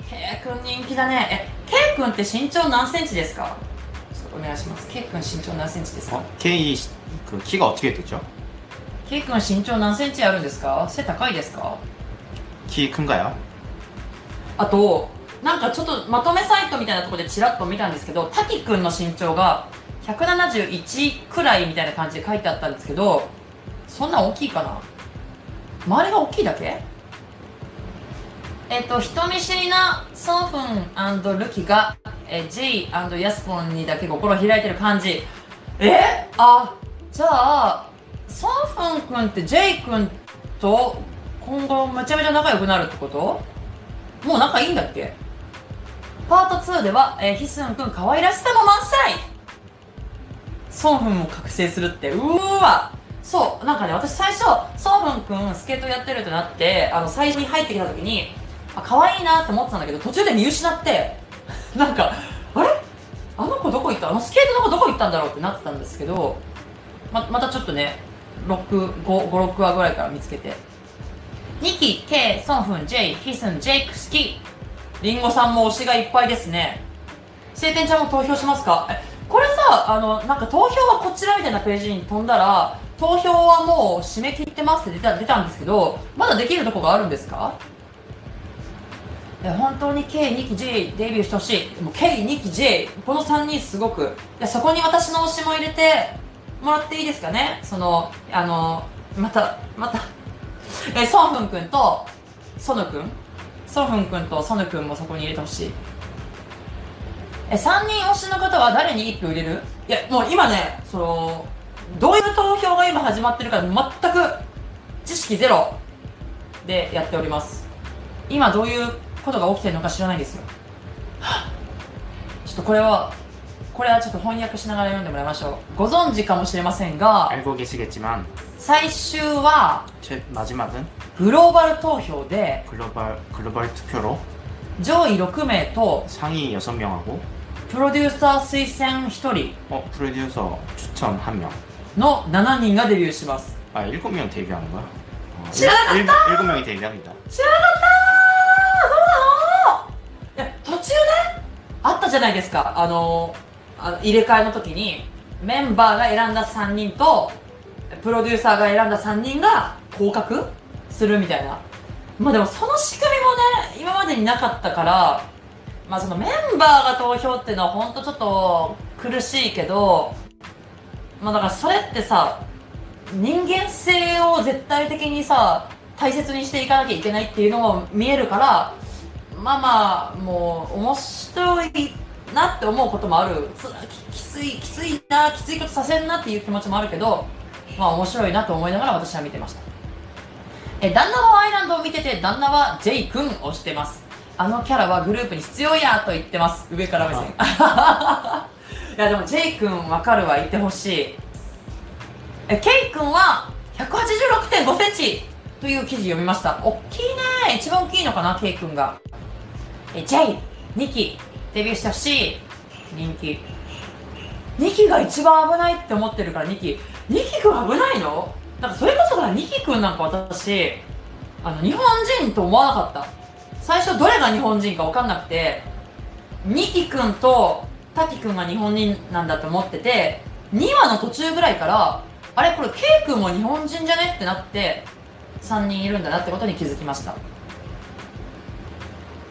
ケイ君人気だね。え、ケイ君って身長何センチですか？お願いします。ケイ君身長何センチですか 어? K 그 키가 어떻게 되죠? ケイ君身長何センチあるんですか背高いですか 키 큰가요? あと、なんかちょっとまとめサイトみたいなところでチラッと見たんですけど、滝君の身長が171くらいみたいな感じで書いてあったんですけど、そんな大きいかな周りが大きいだけ えっと、人見知りなソンフンルキが、え J& ヤスポンにだけ心を開いてる感じ。え？あ、じゃあ、ソンフン君って J 君と今後めちゃめちゃ仲良くなるってこと？もう仲いいんだっけ？パート2では、えー、ヒスン君可愛らしさも満載。ソンフンも覚醒するって、うーわ。そう、なんかね、私最初、ソンフン君スケートやってるってなって、あの、最初に入ってきた時に、あ、可愛いなって思ってたんだけど、途中で見失って、なんか、あれ？あの子どこ行った？あのスケートの子どこ行ったんだろうってなってたんですけど、ま、またちょっとね、656話ぐらいから見つけて。ニキ、ケイ、ソンフン、ジェイ、ヒスン、ジェイク好き。リンゴさんも推しがいっぱいですね。晴天ちゃんも投票しますか？え、これさ、あの、なんか投票はこちらみたいなページに飛んだら、投票はもう締め切ってますって出た出たんですけど、まだできるとこがあるんですか？いや本当に K、2期 J デビューしてほしい。もう K、2期 J、この3人すごく。いや、そこに私の推しも入れてもらっていいですかね？その、あの、また、また、え、ソンフン君と、ソヌ君ソンフン君とソヌ君もそこに入れてほしい。え、3人推しの方は誰に1票入れる？いや、もう今ね、その、どういう投票が今始まってるか全く知識ゼロでやっております。今どういうことが起きてるのか知らないんですよ。はっちょっとこれは、これはちょっと翻訳しながら読んでもらいましょう。ご存知かもしれませんが、 알고 계시겠지만 最終は 최 마지막은 グローバル投票で 글로벌 글로벌 투표로 上位6名と 상위 6명하고 プロデューサー推薦1人 어 프로듀서 추천 1명 の7人がデビューします。 아 7명 데뷔하는 거야? 어, 지나갔다! 7, 7명이 데뷔합니다 知らなかった あったじゃないですか。あのあの入れ替えの時にメンバーが選んだ3人とプロデューサーが選んだ3人が降格するみたいな。まあでもその仕組みもね今までになかったからまあそのメンバーが投票っていうのは本当ちょっと苦しいけどまあだからそれってさ人間性を絶対的にさ大切にしていかなきゃいけないっていうのも見えるからまあまあもう面白いなって思うこともある。つききついきついなきついことさせんなっていう気持ちもあるけどまあ面白いなと思いながら私は見てました。え旦那はアイランドを見てて旦那は J 君をしてます。あのキャラはグループに必要やと言ってます。上から目線。いやでも J 君わかるわいてほしい。え、ケイ君は186.5センチという記事読みました。おっきいね。一番大きいのかな、ケイ君が。え、J、2期、デビューしてほし。人気。2期が一番危ないって思ってるから2期。2期君危ないの？なんかそれこそだ、2期君なんか私、あの、日本人と思わなかった。最初どれが日本人か分かんなくて、2期君と滝君が日本人なんだと思ってて、2話の途中ぐらいから、あれこれ K 君も日本人じゃね？ってなって3人いるんだなってことに気づきました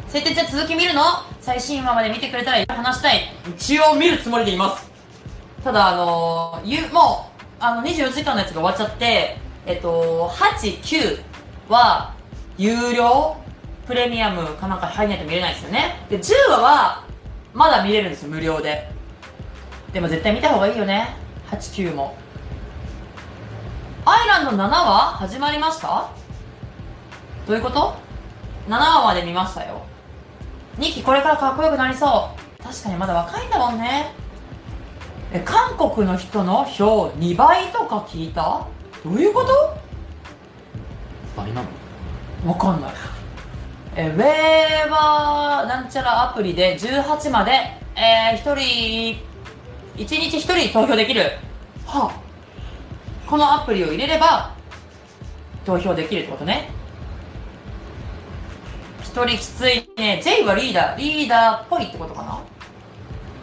晴天ちゃん続き見るの？最新話まで見てくれたら話したい。一応見るつもりでいます。ただあのーゆもうあの24時間のやつが終わっちゃってえっと89は有料？プレミアムかなんか入らないと見れないですよね。で10話はまだ見れるんですよ無料で。でも絶対見た方がいいよね。89も。アイランド7話始まりました？どういうこと ?7 話まで見ましたよ。2期これからかっこよくなりそう。確かにまだ若いんだもんね。え韓国の人の票2倍とか聞いた？どういうこと？倍なの？わかんない。えウェーバーなんちゃらアプリで18までえー、1人1日1人投票できる。はあ。このアプリを入れれば投票できるってことね1人きついね。J はリーダー。リーダーっぽいってことかな。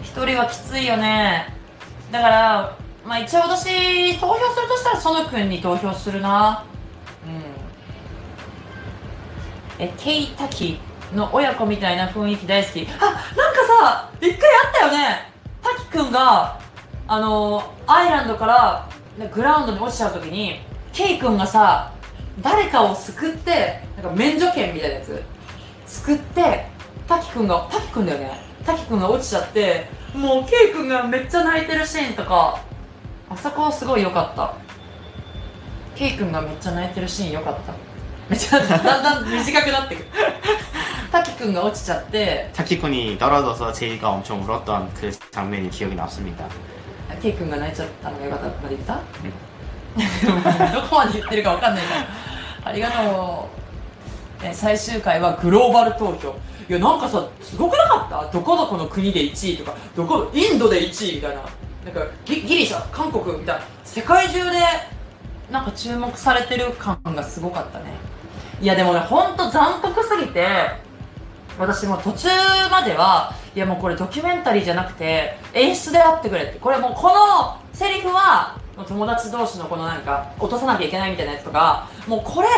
1人はきついよね。だからまあ一応私投票するとしたらソヌ君に投票するな。うん。えケイタキの親子みたいな雰囲気大好き。あなんかさ一回あったよね。タキ君があのアイランドからグラウンドに落ちちゃう時にケイ君がさ誰かを救ってなんか免除権みたいなやつ。救って滝くんが滝くんだよね滝くんが落ちちゃってもうケイくんがめっちゃ泣いてるシーンとかあそこすごい良かったケイくんがめっちゃ泣いてるシーン良かっためっちゃだんだん短くなってくる滝くんが落ちちゃって 타키쿤이 떨어져서 제이가 엄청 울었던 그 장면이 기억이 남습니다. ケイ君が泣いちゃったのがよかったまで言った、どこまで言ってるかわかんないからありがとう、え 最終回はグローバル投票いやなんかさすごくなかった？どこどこの国で1位とかどこインドで1位みたいな。なんかギリシャ韓国みたいな。世界中でなんか注目されてる感がすごかったね。いやでもねほんと残酷すぎて私も途中まではいやもうこれドキュメンタリーじゃなくて演出であってくれって。これもうこのセリフは友達同士のこのなんか落とさなきゃいけないみたいなやつとかもうこれ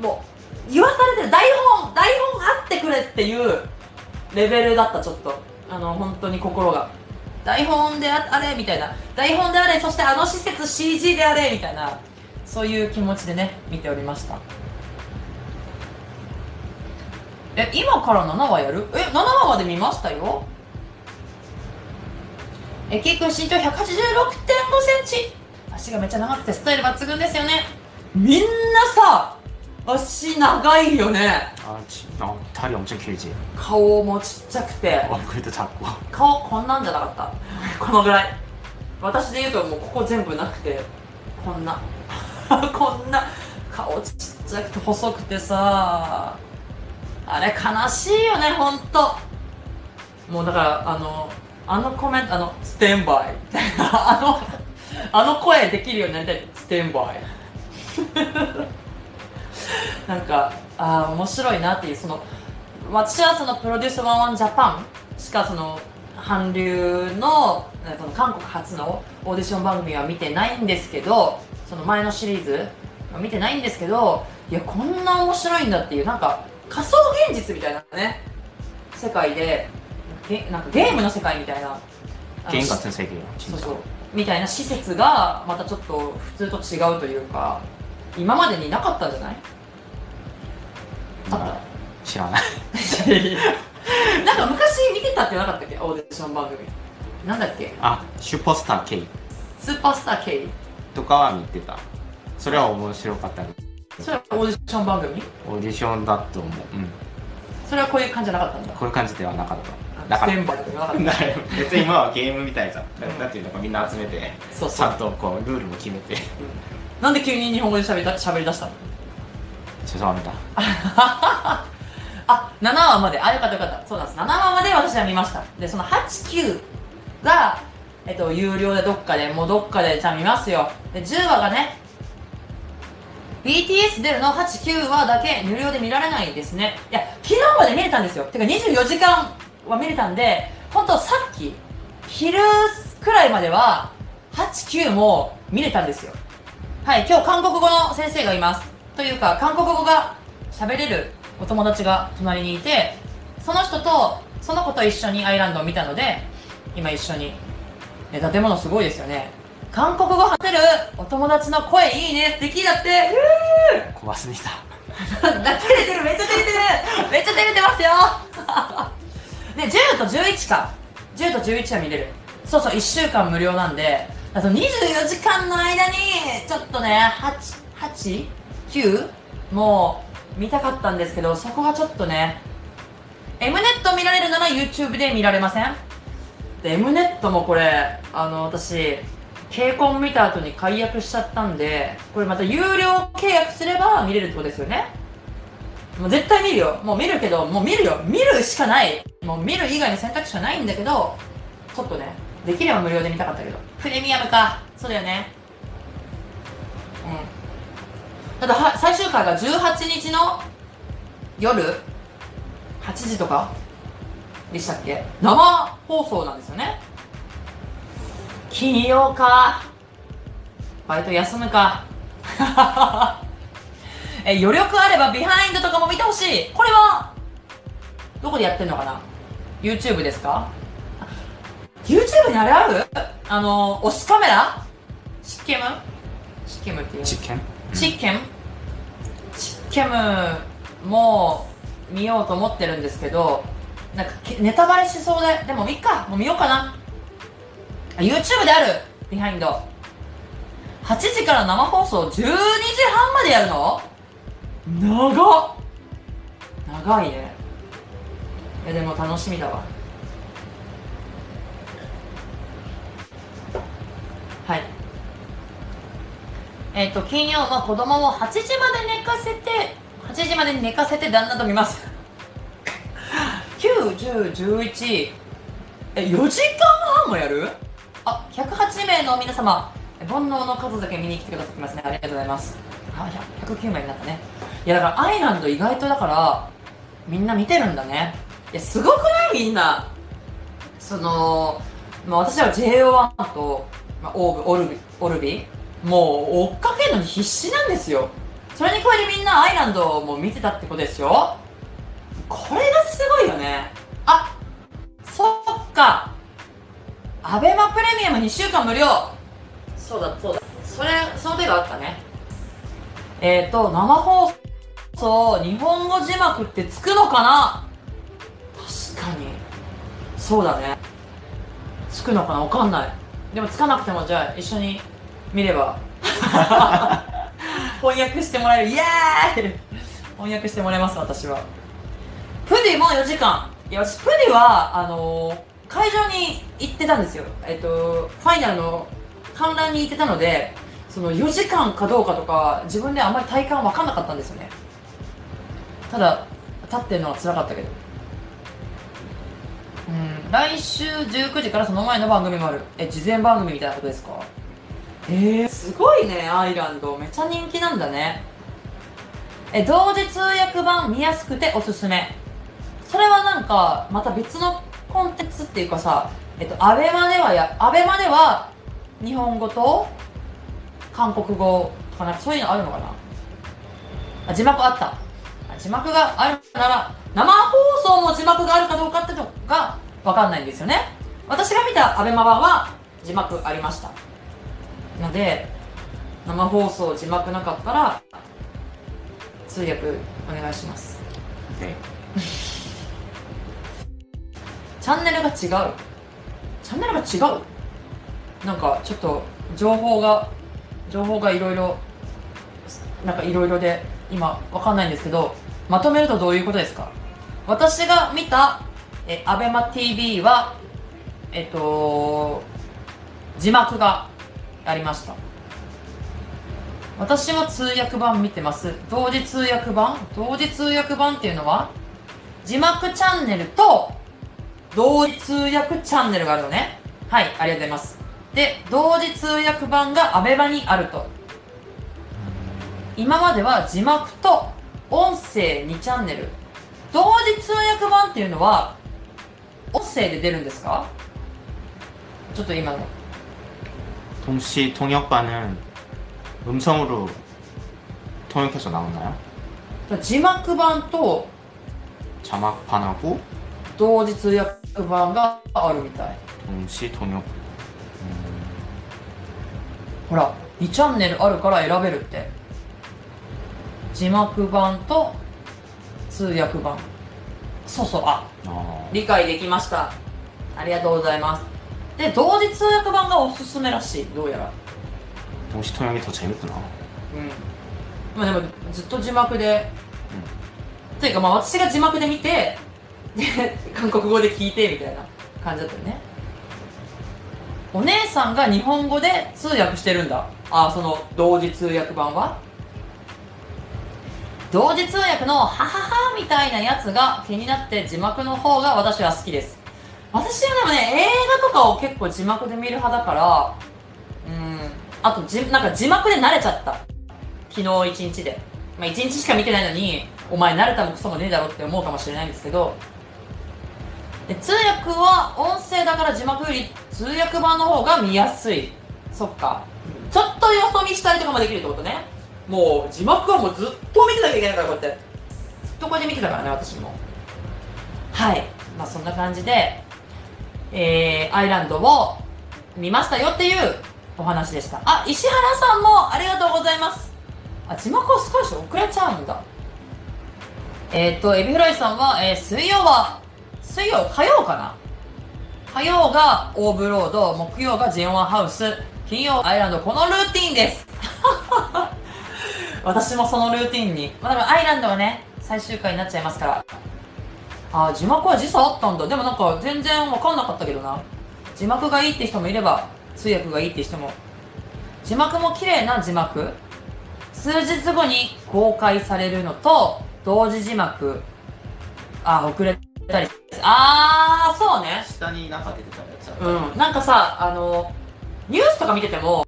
もう言わされてる。台本台本あってくれっていうレベルだったちょっと。あの本当に心が。台本であれみたいな。台本であれそしてあの施設 CG であれみたいな。そういう気持ちでね見ておりました。え今から7話やる？え7話まで見ましたよ。えケイ君身長1 8 6 5センチ。足がめっちゃ長くてスタイル抜群ですよね。みんなさ足長いよね 아, 지- 어, 다리 엄청 길지. 顔もちっちゃくて 얼굴도 작고. 顔こんなんじゃなかったこのぐらい私で言うともうここ全部なくてこんなこんな顔ちっちゃくて細くてさあれ悲しいよねほんともうだからあのあのコメントあのステンバイみたいなあのあの声できるようになりたいステンバイ なんかああ面白いなっていうその私はそのプロデュース11ジャパンしかその韓流のえその韓国初のオーディション番組は見てないんですけどその前のシリーズは見てないんですけどいやこんな面白いんだっていうなんか仮想現実みたいなね世界でゲなんかゲームの世界みたいなあの 게임 같은 세계예요, そう 진짜. そうみたいな施設がまたちょっと普通と違うというか今までになかったんじゃない った知らない。なんか昔見てたってなかったっけ？オーディション番組。なんだっけ？あシュポスター K スーパースター K とかは見てた。それは面白かったそれはオーディション番組？オーディションだと思う。うん。それはこういう感じじゃなかったんだ。こういう感じではなかった。だから 別に今はゲームみたいじゃん、うん、っていうのかみんな集めてそうそう。ちゃんとこうルールも決めて、なんで急に日本語で喋りだしゃべりだしたの？あ7話まであよかったよかったそうなんです7話まで私は見ましたでその89がえっと有料でどっかでもうどっかでじゃあ見ますよで10話がね BTS 出るの89話だけ無料で見られないですねいや昨日まで見れたんですよてか24時間は見れたんで本当さっき昼くらいまでは89も見れたんですよはい今日韓国語の先生がいますというか韓国語が喋れるお友達が隣にいてその人とその子と一緒にアイランドを見たので今一緒に、ね、建物すごいですよね。韓国語話せるお友達の声いいね。素敵だって。怖すぎた。照れてる。めっちゃ照れてる。めっちゃ照れてますよ。で10と11か。10と11は見れる。そうそう1週間無料なんで。あと24時間の間にちょっとね8 8? 9もう見たかったんですけどそこはちょっとね M ネット見られるなら YouTube で見られません？で M ネットもこれあの私 k コン見た後に解約しちゃったんでこれまた有料契約すれば見れるってことですよね？もう絶対見るよ。もう見るけどもう見るよ。見るしかない。もう見る以外の選択肢はないんだけどちょっとねできれば無料で見たかったけど。プレミアムか。そうだよね。うん。ただ最終回が18日の夜8時とかでしたっけ？生放送なんですよね。金曜か。バイト休むか。え余力あればビハインドとかも見てほしい。これはどこでやってんのかな？YouTube ですか？YouTube にあれある？あの推しカメラ？シッケム？シッケムっていう。チキンチッケムチッケムも見ようと思ってるんですけどなんかネタバレしそうででもいいかもう見ようかな。あ YouTube であるビハインド。8時から生放送12時半までやるの？長っ。長いね。いやでも楽しみだわ。はい。えっ、と金曜は子供を8時まで寝かせて8時まで寝かせて旦那と見ます。91011え4時間半もやる？あ108名の皆様煩悩の数だけ見に来てくださってますね。ありがとうございます。あ109名になったね。いやだからアイランド意外とだからみんな見てるんだね。いやすごくない？みんな。その、まあ、私は JO1 と、まあ、オーブオルビオルビ。もう追っかけるのに必死なんですよ。それに加えてみんなアイランドも見てたってことですよ。これがすごいよね。あそっか。アベマプレミアム2週間無料。そうだそうだ。それその手があったね。えっ、ー、と生放送日本語字幕ってつくのかな？確かに。そうだね。つくのかな？わかんない。でもつかなくてもじゃあ一緒に見れば。翻訳してもらえる。イエーイ！翻訳してもらいます私は。プディも4時間。いや私プディはあのー、会場に行ってたんですよ。えっとファイナルの観覧に行ってたのでその4時間かどうかとか自分であんまり体感分かんなかったんですよね。ただ立ってるのは辛かったけど。うん。来週19時からその前の番組もある。え事前番組みたいなことですか？えー、すごいねアイランド。めっちゃ人気なんだね。え同時通訳版見やすくておすすめ。それはなんかまた別のコンテンツっていうかさえっとアベマではやアベマでは日本語と韓国語とかなんかそういうのあるのかな？あ字幕あった。字幕があるなら生放送も字幕があるかどうかってのがわかんないんですよね。私が見たアベマ版は字幕ありました。ので生放送字幕なかったら通訳お願いします. チャンネルが違う。チャンネルが違う。なんかちょっと情報が情報がいろいろなんかいろいろで今わかんないんですけどまとめるとどういうことですか？私が見たえアベマ t v はえっと字幕がありました。私は通訳版見てます。同時通訳版？同時通訳版っていうのは字幕チャンネルと同時通訳チャンネルがあるのね。はいありがとうございます。で同時通訳版がアベマにあると。今までは字幕と音声2チャンネル。同時通訳版っていうのは音声で出るんですか？ちょっと今の。 동시 통역반은 음성으로 통역해서 나오나요? 字幕版と 자막반하고 同時通訳版があるみたい 동시 통역. ほら2チャンネルあるから選べるって字幕版と通訳版そうそうあ 어, 理解できましたありがとうございます で同時通訳版がおすすめらしい。どうやら。同時通訳立ち入るかな。うん。まあでもずっと字幕で、うん、というかまあ私が字幕で見てで韓国語で聞いてみたいな感じだったよね。お姉さんが日本語で通訳してるんだ。ああその同時通訳版は。同時通訳の「ははは」みたいなやつが気になって字幕の方が私は好きです。私はでもね映画とかを結構字幕で見る派だからうん。あとじなんか字幕で慣れちゃった。昨日一日で。まあ一日しか見てないのにお前慣れたもクソもねえだろって思うかもしれないんですけど。で通訳は音声だから字幕より通訳版の方が見やすい。そっか。ちょっとよそ見したりとかもできるってことね。もう字幕はもうずっと見てなきゃいけないからこうやって。ずっとこうやって見てたからね私も。はい。まあそんな感じでえー、アイランドを見ましたよっていうお話でした。あ石原さんもありがとうございます。あ字幕を少し遅れちゃうんだ。えっ、ー、とエビフライさんは、えー、水曜は水曜火曜かな？火曜がオーブロード木曜がジェンワハウス。金曜アイランドこのルーティンです。私もそのルーティンに。まあ、だからアイランドがね最終回になっちゃいますから。あ字幕は時差あったんだ。でもなんか全然わかんなかったけどな。字幕がいいって人もいれば通訳がいいって人も。字幕も綺麗な字幕。数日後に公開されるのと同時字幕。あ遅れたり。ああそうね。下になんか出てたやつうん。なんかさあのニュースとか見てても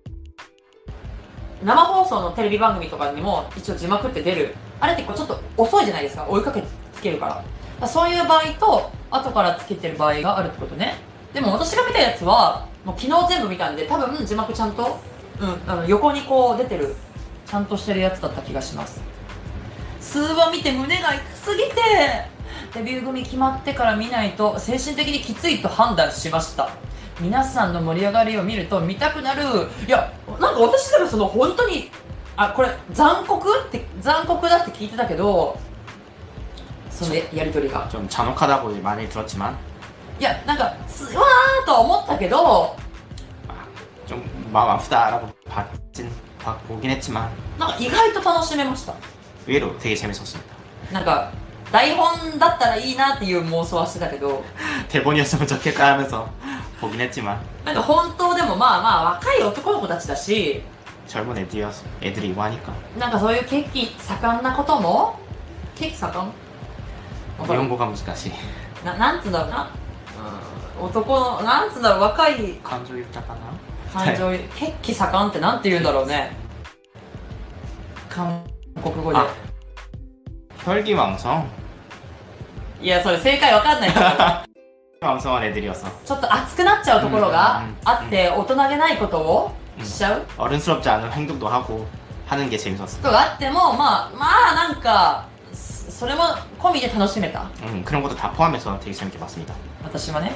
生放送のテレビ番組とかにも一応字幕って出る。あれってこうちょっと遅いじゃないですか。追いかけつけるからそういう場合と後からつけてる場合があるってことね。でも私が見たやつはもう昨日全部見たんで多分字幕ちゃんと、うん、あの横にこう出てるちゃんとしてるやつだった気がします。数話見て胸が痛すぎてデビュー組決まってから見ないと精神的にきついと判断しました。皆さんの盛り上がりを見ると見たくなる。いやなんか私でもその本当にあこれ残酷って残酷だって聞いてたけどそのややり取りが 좀 잔혹하다고 많이 들었지만 いやなんかすわーとは思ったけど 좀 마음 아프다라고 봤진 봤- 보긴 했지만 なんか意外と楽しめました 의외로 되게 재밌었습니다. なんか台本だったらいいなっていう妄想はしてたけど 대본이었으면 좋겠다 하면서 보긴 했지만 なんか本当でもまあまあ若い男の子たちだし 젊은 애들이 애들이 이고 하니까 なんかそういう血気盛んなことも血気盛ん わかる 일본어가難しいななんつうんだろうな、うん、男のなんつうんだろう若い 감정豊かな感情、血気盛んってなんて言うんだろうね韓国語であ 혈기왕성 いやそれ正解わかんないけど 왕성한 애들이어서 ちょっと熱くなっちゃうところがうんあって大人げないことをうんしちゃう 어른스럽지 않은 행동도 하고 하는 게 재밌었어. ことがあってもまあまあなんか そそれも込みで楽しめた 음, 그런 것도 다 포함해서 되게 재밌게 봤습니다. 私はね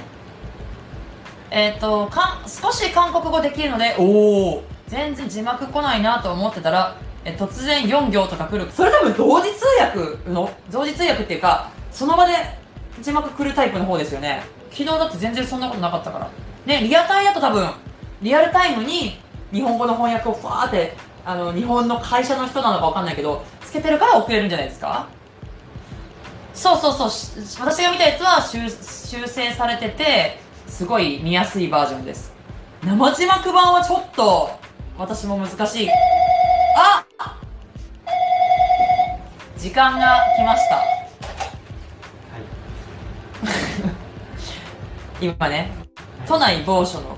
えっ、とかん少し韓国語できるのでおお全然字幕来ないなと思ってたらえ突然4行とか来るそれ多分同時通訳の同時通訳っていうかその場で字幕来るタイプの方ですよね昨日だって全然そんなことなかったからねリアタイだと多分リアルタイムに日本語の翻訳をファーってあの日本の会社の人なのかわかんないけどつけてるから遅れるんじゃないですか そうそうそう。し私が見たやつは修修正されててすごい見やすいバージョンです。生字幕版はちょっと私も難しい。あ時間が来ました。今ね都内某所の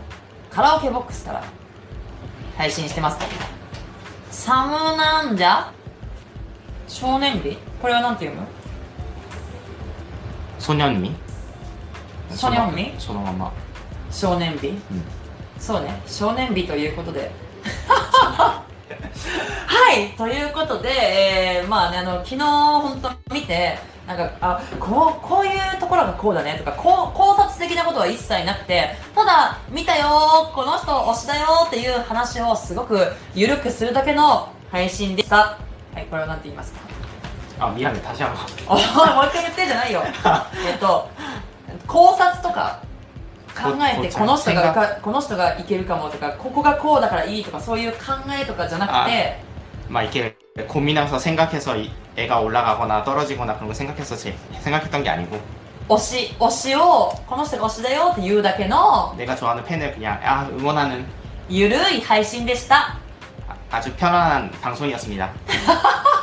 カラオケボックスから配信してますサムなんじゃ少年日？これはなんて読む？ソニョンミ？ソニョンミ？そのまま。少年日、うん、そうね。少年日ということで。はい。ということで、えー、まあねあの昨日本当見てなんかあこうこういうところがこうだねとかこう考察的なことは一切なくてただ見たよこの人推しだよっていう話をすごく緩くするだけの配信でした。はいこれは何て言いますか？아 미안해 다시 한번. おいもう一回言ってじゃないよえっと考察とか考えてここの人がこかこの人がいけるかもとかここがこうだからいいとかそういう考えとかじゃなくて 막 이렇게 고민하면서 생각해서 이- 애가 올라가거나 떨어지거나 그런 거 생각해서 제, 생각했던 게 아니고 推し、推しを、この人が推しだよって言うだけの、 내가 좋아하는 팬을 그냥 아, 응원하는 ゆるい配信でした。 아- 아주 편안한 방송이었습니다.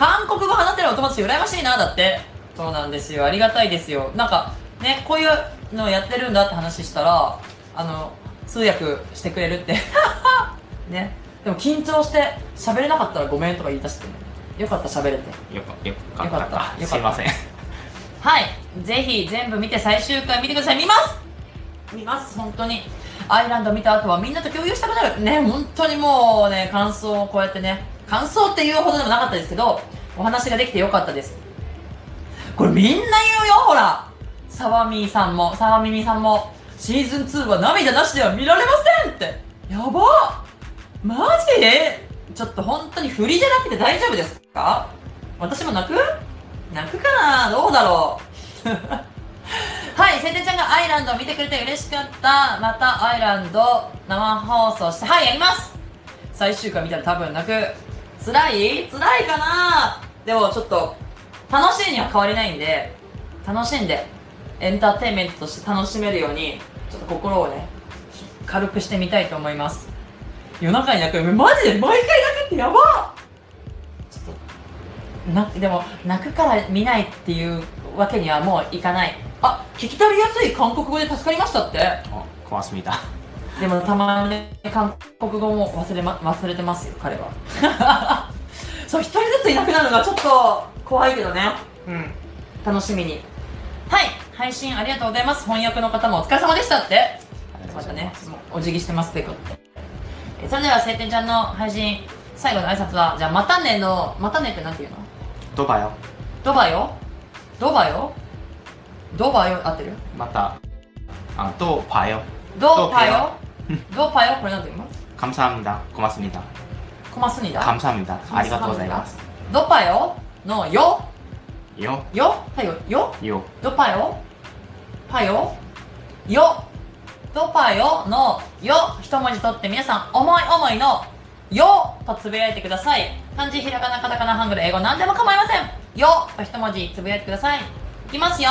韓国語話せるお友達羨ましいな、だって。そうなんですよ。ありがたいですよ。なんか、ね、こういうのやってるんだって話したら、あの、通訳してくれるって。ね。でも緊張して喋れなかったらごめんとか言い出して、ね、よかった喋れて。よかよかった。よかった。すいません。はい。ぜひ全部見て最終回見てください。見ます。見ます。本当に。アイランド見た後はみんなと共有したくなる。ね本当にもうね感想をこうやってね感想っていうほどでもなかったですけど、お話ができてよかったです。これみんな言うよ、ほらサワミーさんも、サワミミさんも、シーズン2は涙なしでは見られませんって。やばマジ？ちょっと本当に振りじゃなくて大丈夫ですか？私も泣く？泣くかな？どうだろう？はい、せんちゃんがアイランドを見てくれて嬉しかった。またアイランド生放送して、はい、やります最終回見たら多分泣く。辛い？辛いかな？でもちょっと、楽しいには変わりないんで、楽しんで、エンターテインメントとして楽しめるように、ちょっと心をね、軽くしてみたいと思います。夜中に泣く、マジで？毎回泣くってやばちょっと、な、でも、泣くから見ないっていうわけにはもういかない。あ、聞き取りやすい韓国語で助かりましたって。お、コマスミだ。でもたまに、ね、韓国語も忘れ,、ま、忘れてますよ彼は。そう一人ずついなくなるのがちょっと怖いけどね。うん。楽しみに。はい配信ありがとうございます。翻訳の方もお疲れ様でしたって。またねお辞儀してますってことそれでは晴天ちゃんの配信最後の挨拶はじゃあまたねのまたねってなんて言うの？ドバよ。ドバよ？ドバよ？ドバよ？合ってる？また。あとパよ。ドパよ？これなんて言うの 감사합니다. 고맙습니다. コマスニダ 감사합니다. 아리가또 고자이마스. ドパよのよ 요, よはいよよ 요, ドパよパよよドパよのよ一文字取って皆さん思い思いのよとつぶやいてください漢字ひらがなカタカナハングル英語何でも構いませんよと一文字つぶやいてくださいいきますよ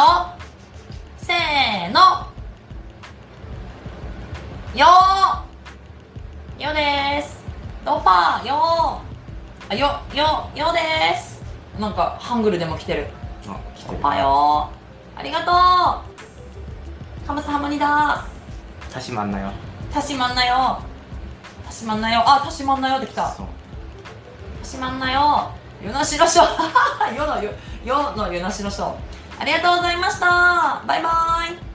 せーの よー。よです。ドパーよー。あよよよです。なんかハングルでも来てる。あ来てる。ドパーよー。ありがとう。カムサハムニだたしまんなよ。たしまんなよ。たしまんなよ。あたしまんなよって来た。そう。たしまんなよ。よなしろしょよのよよのよなしろしょありがとうございました。バイバーイ。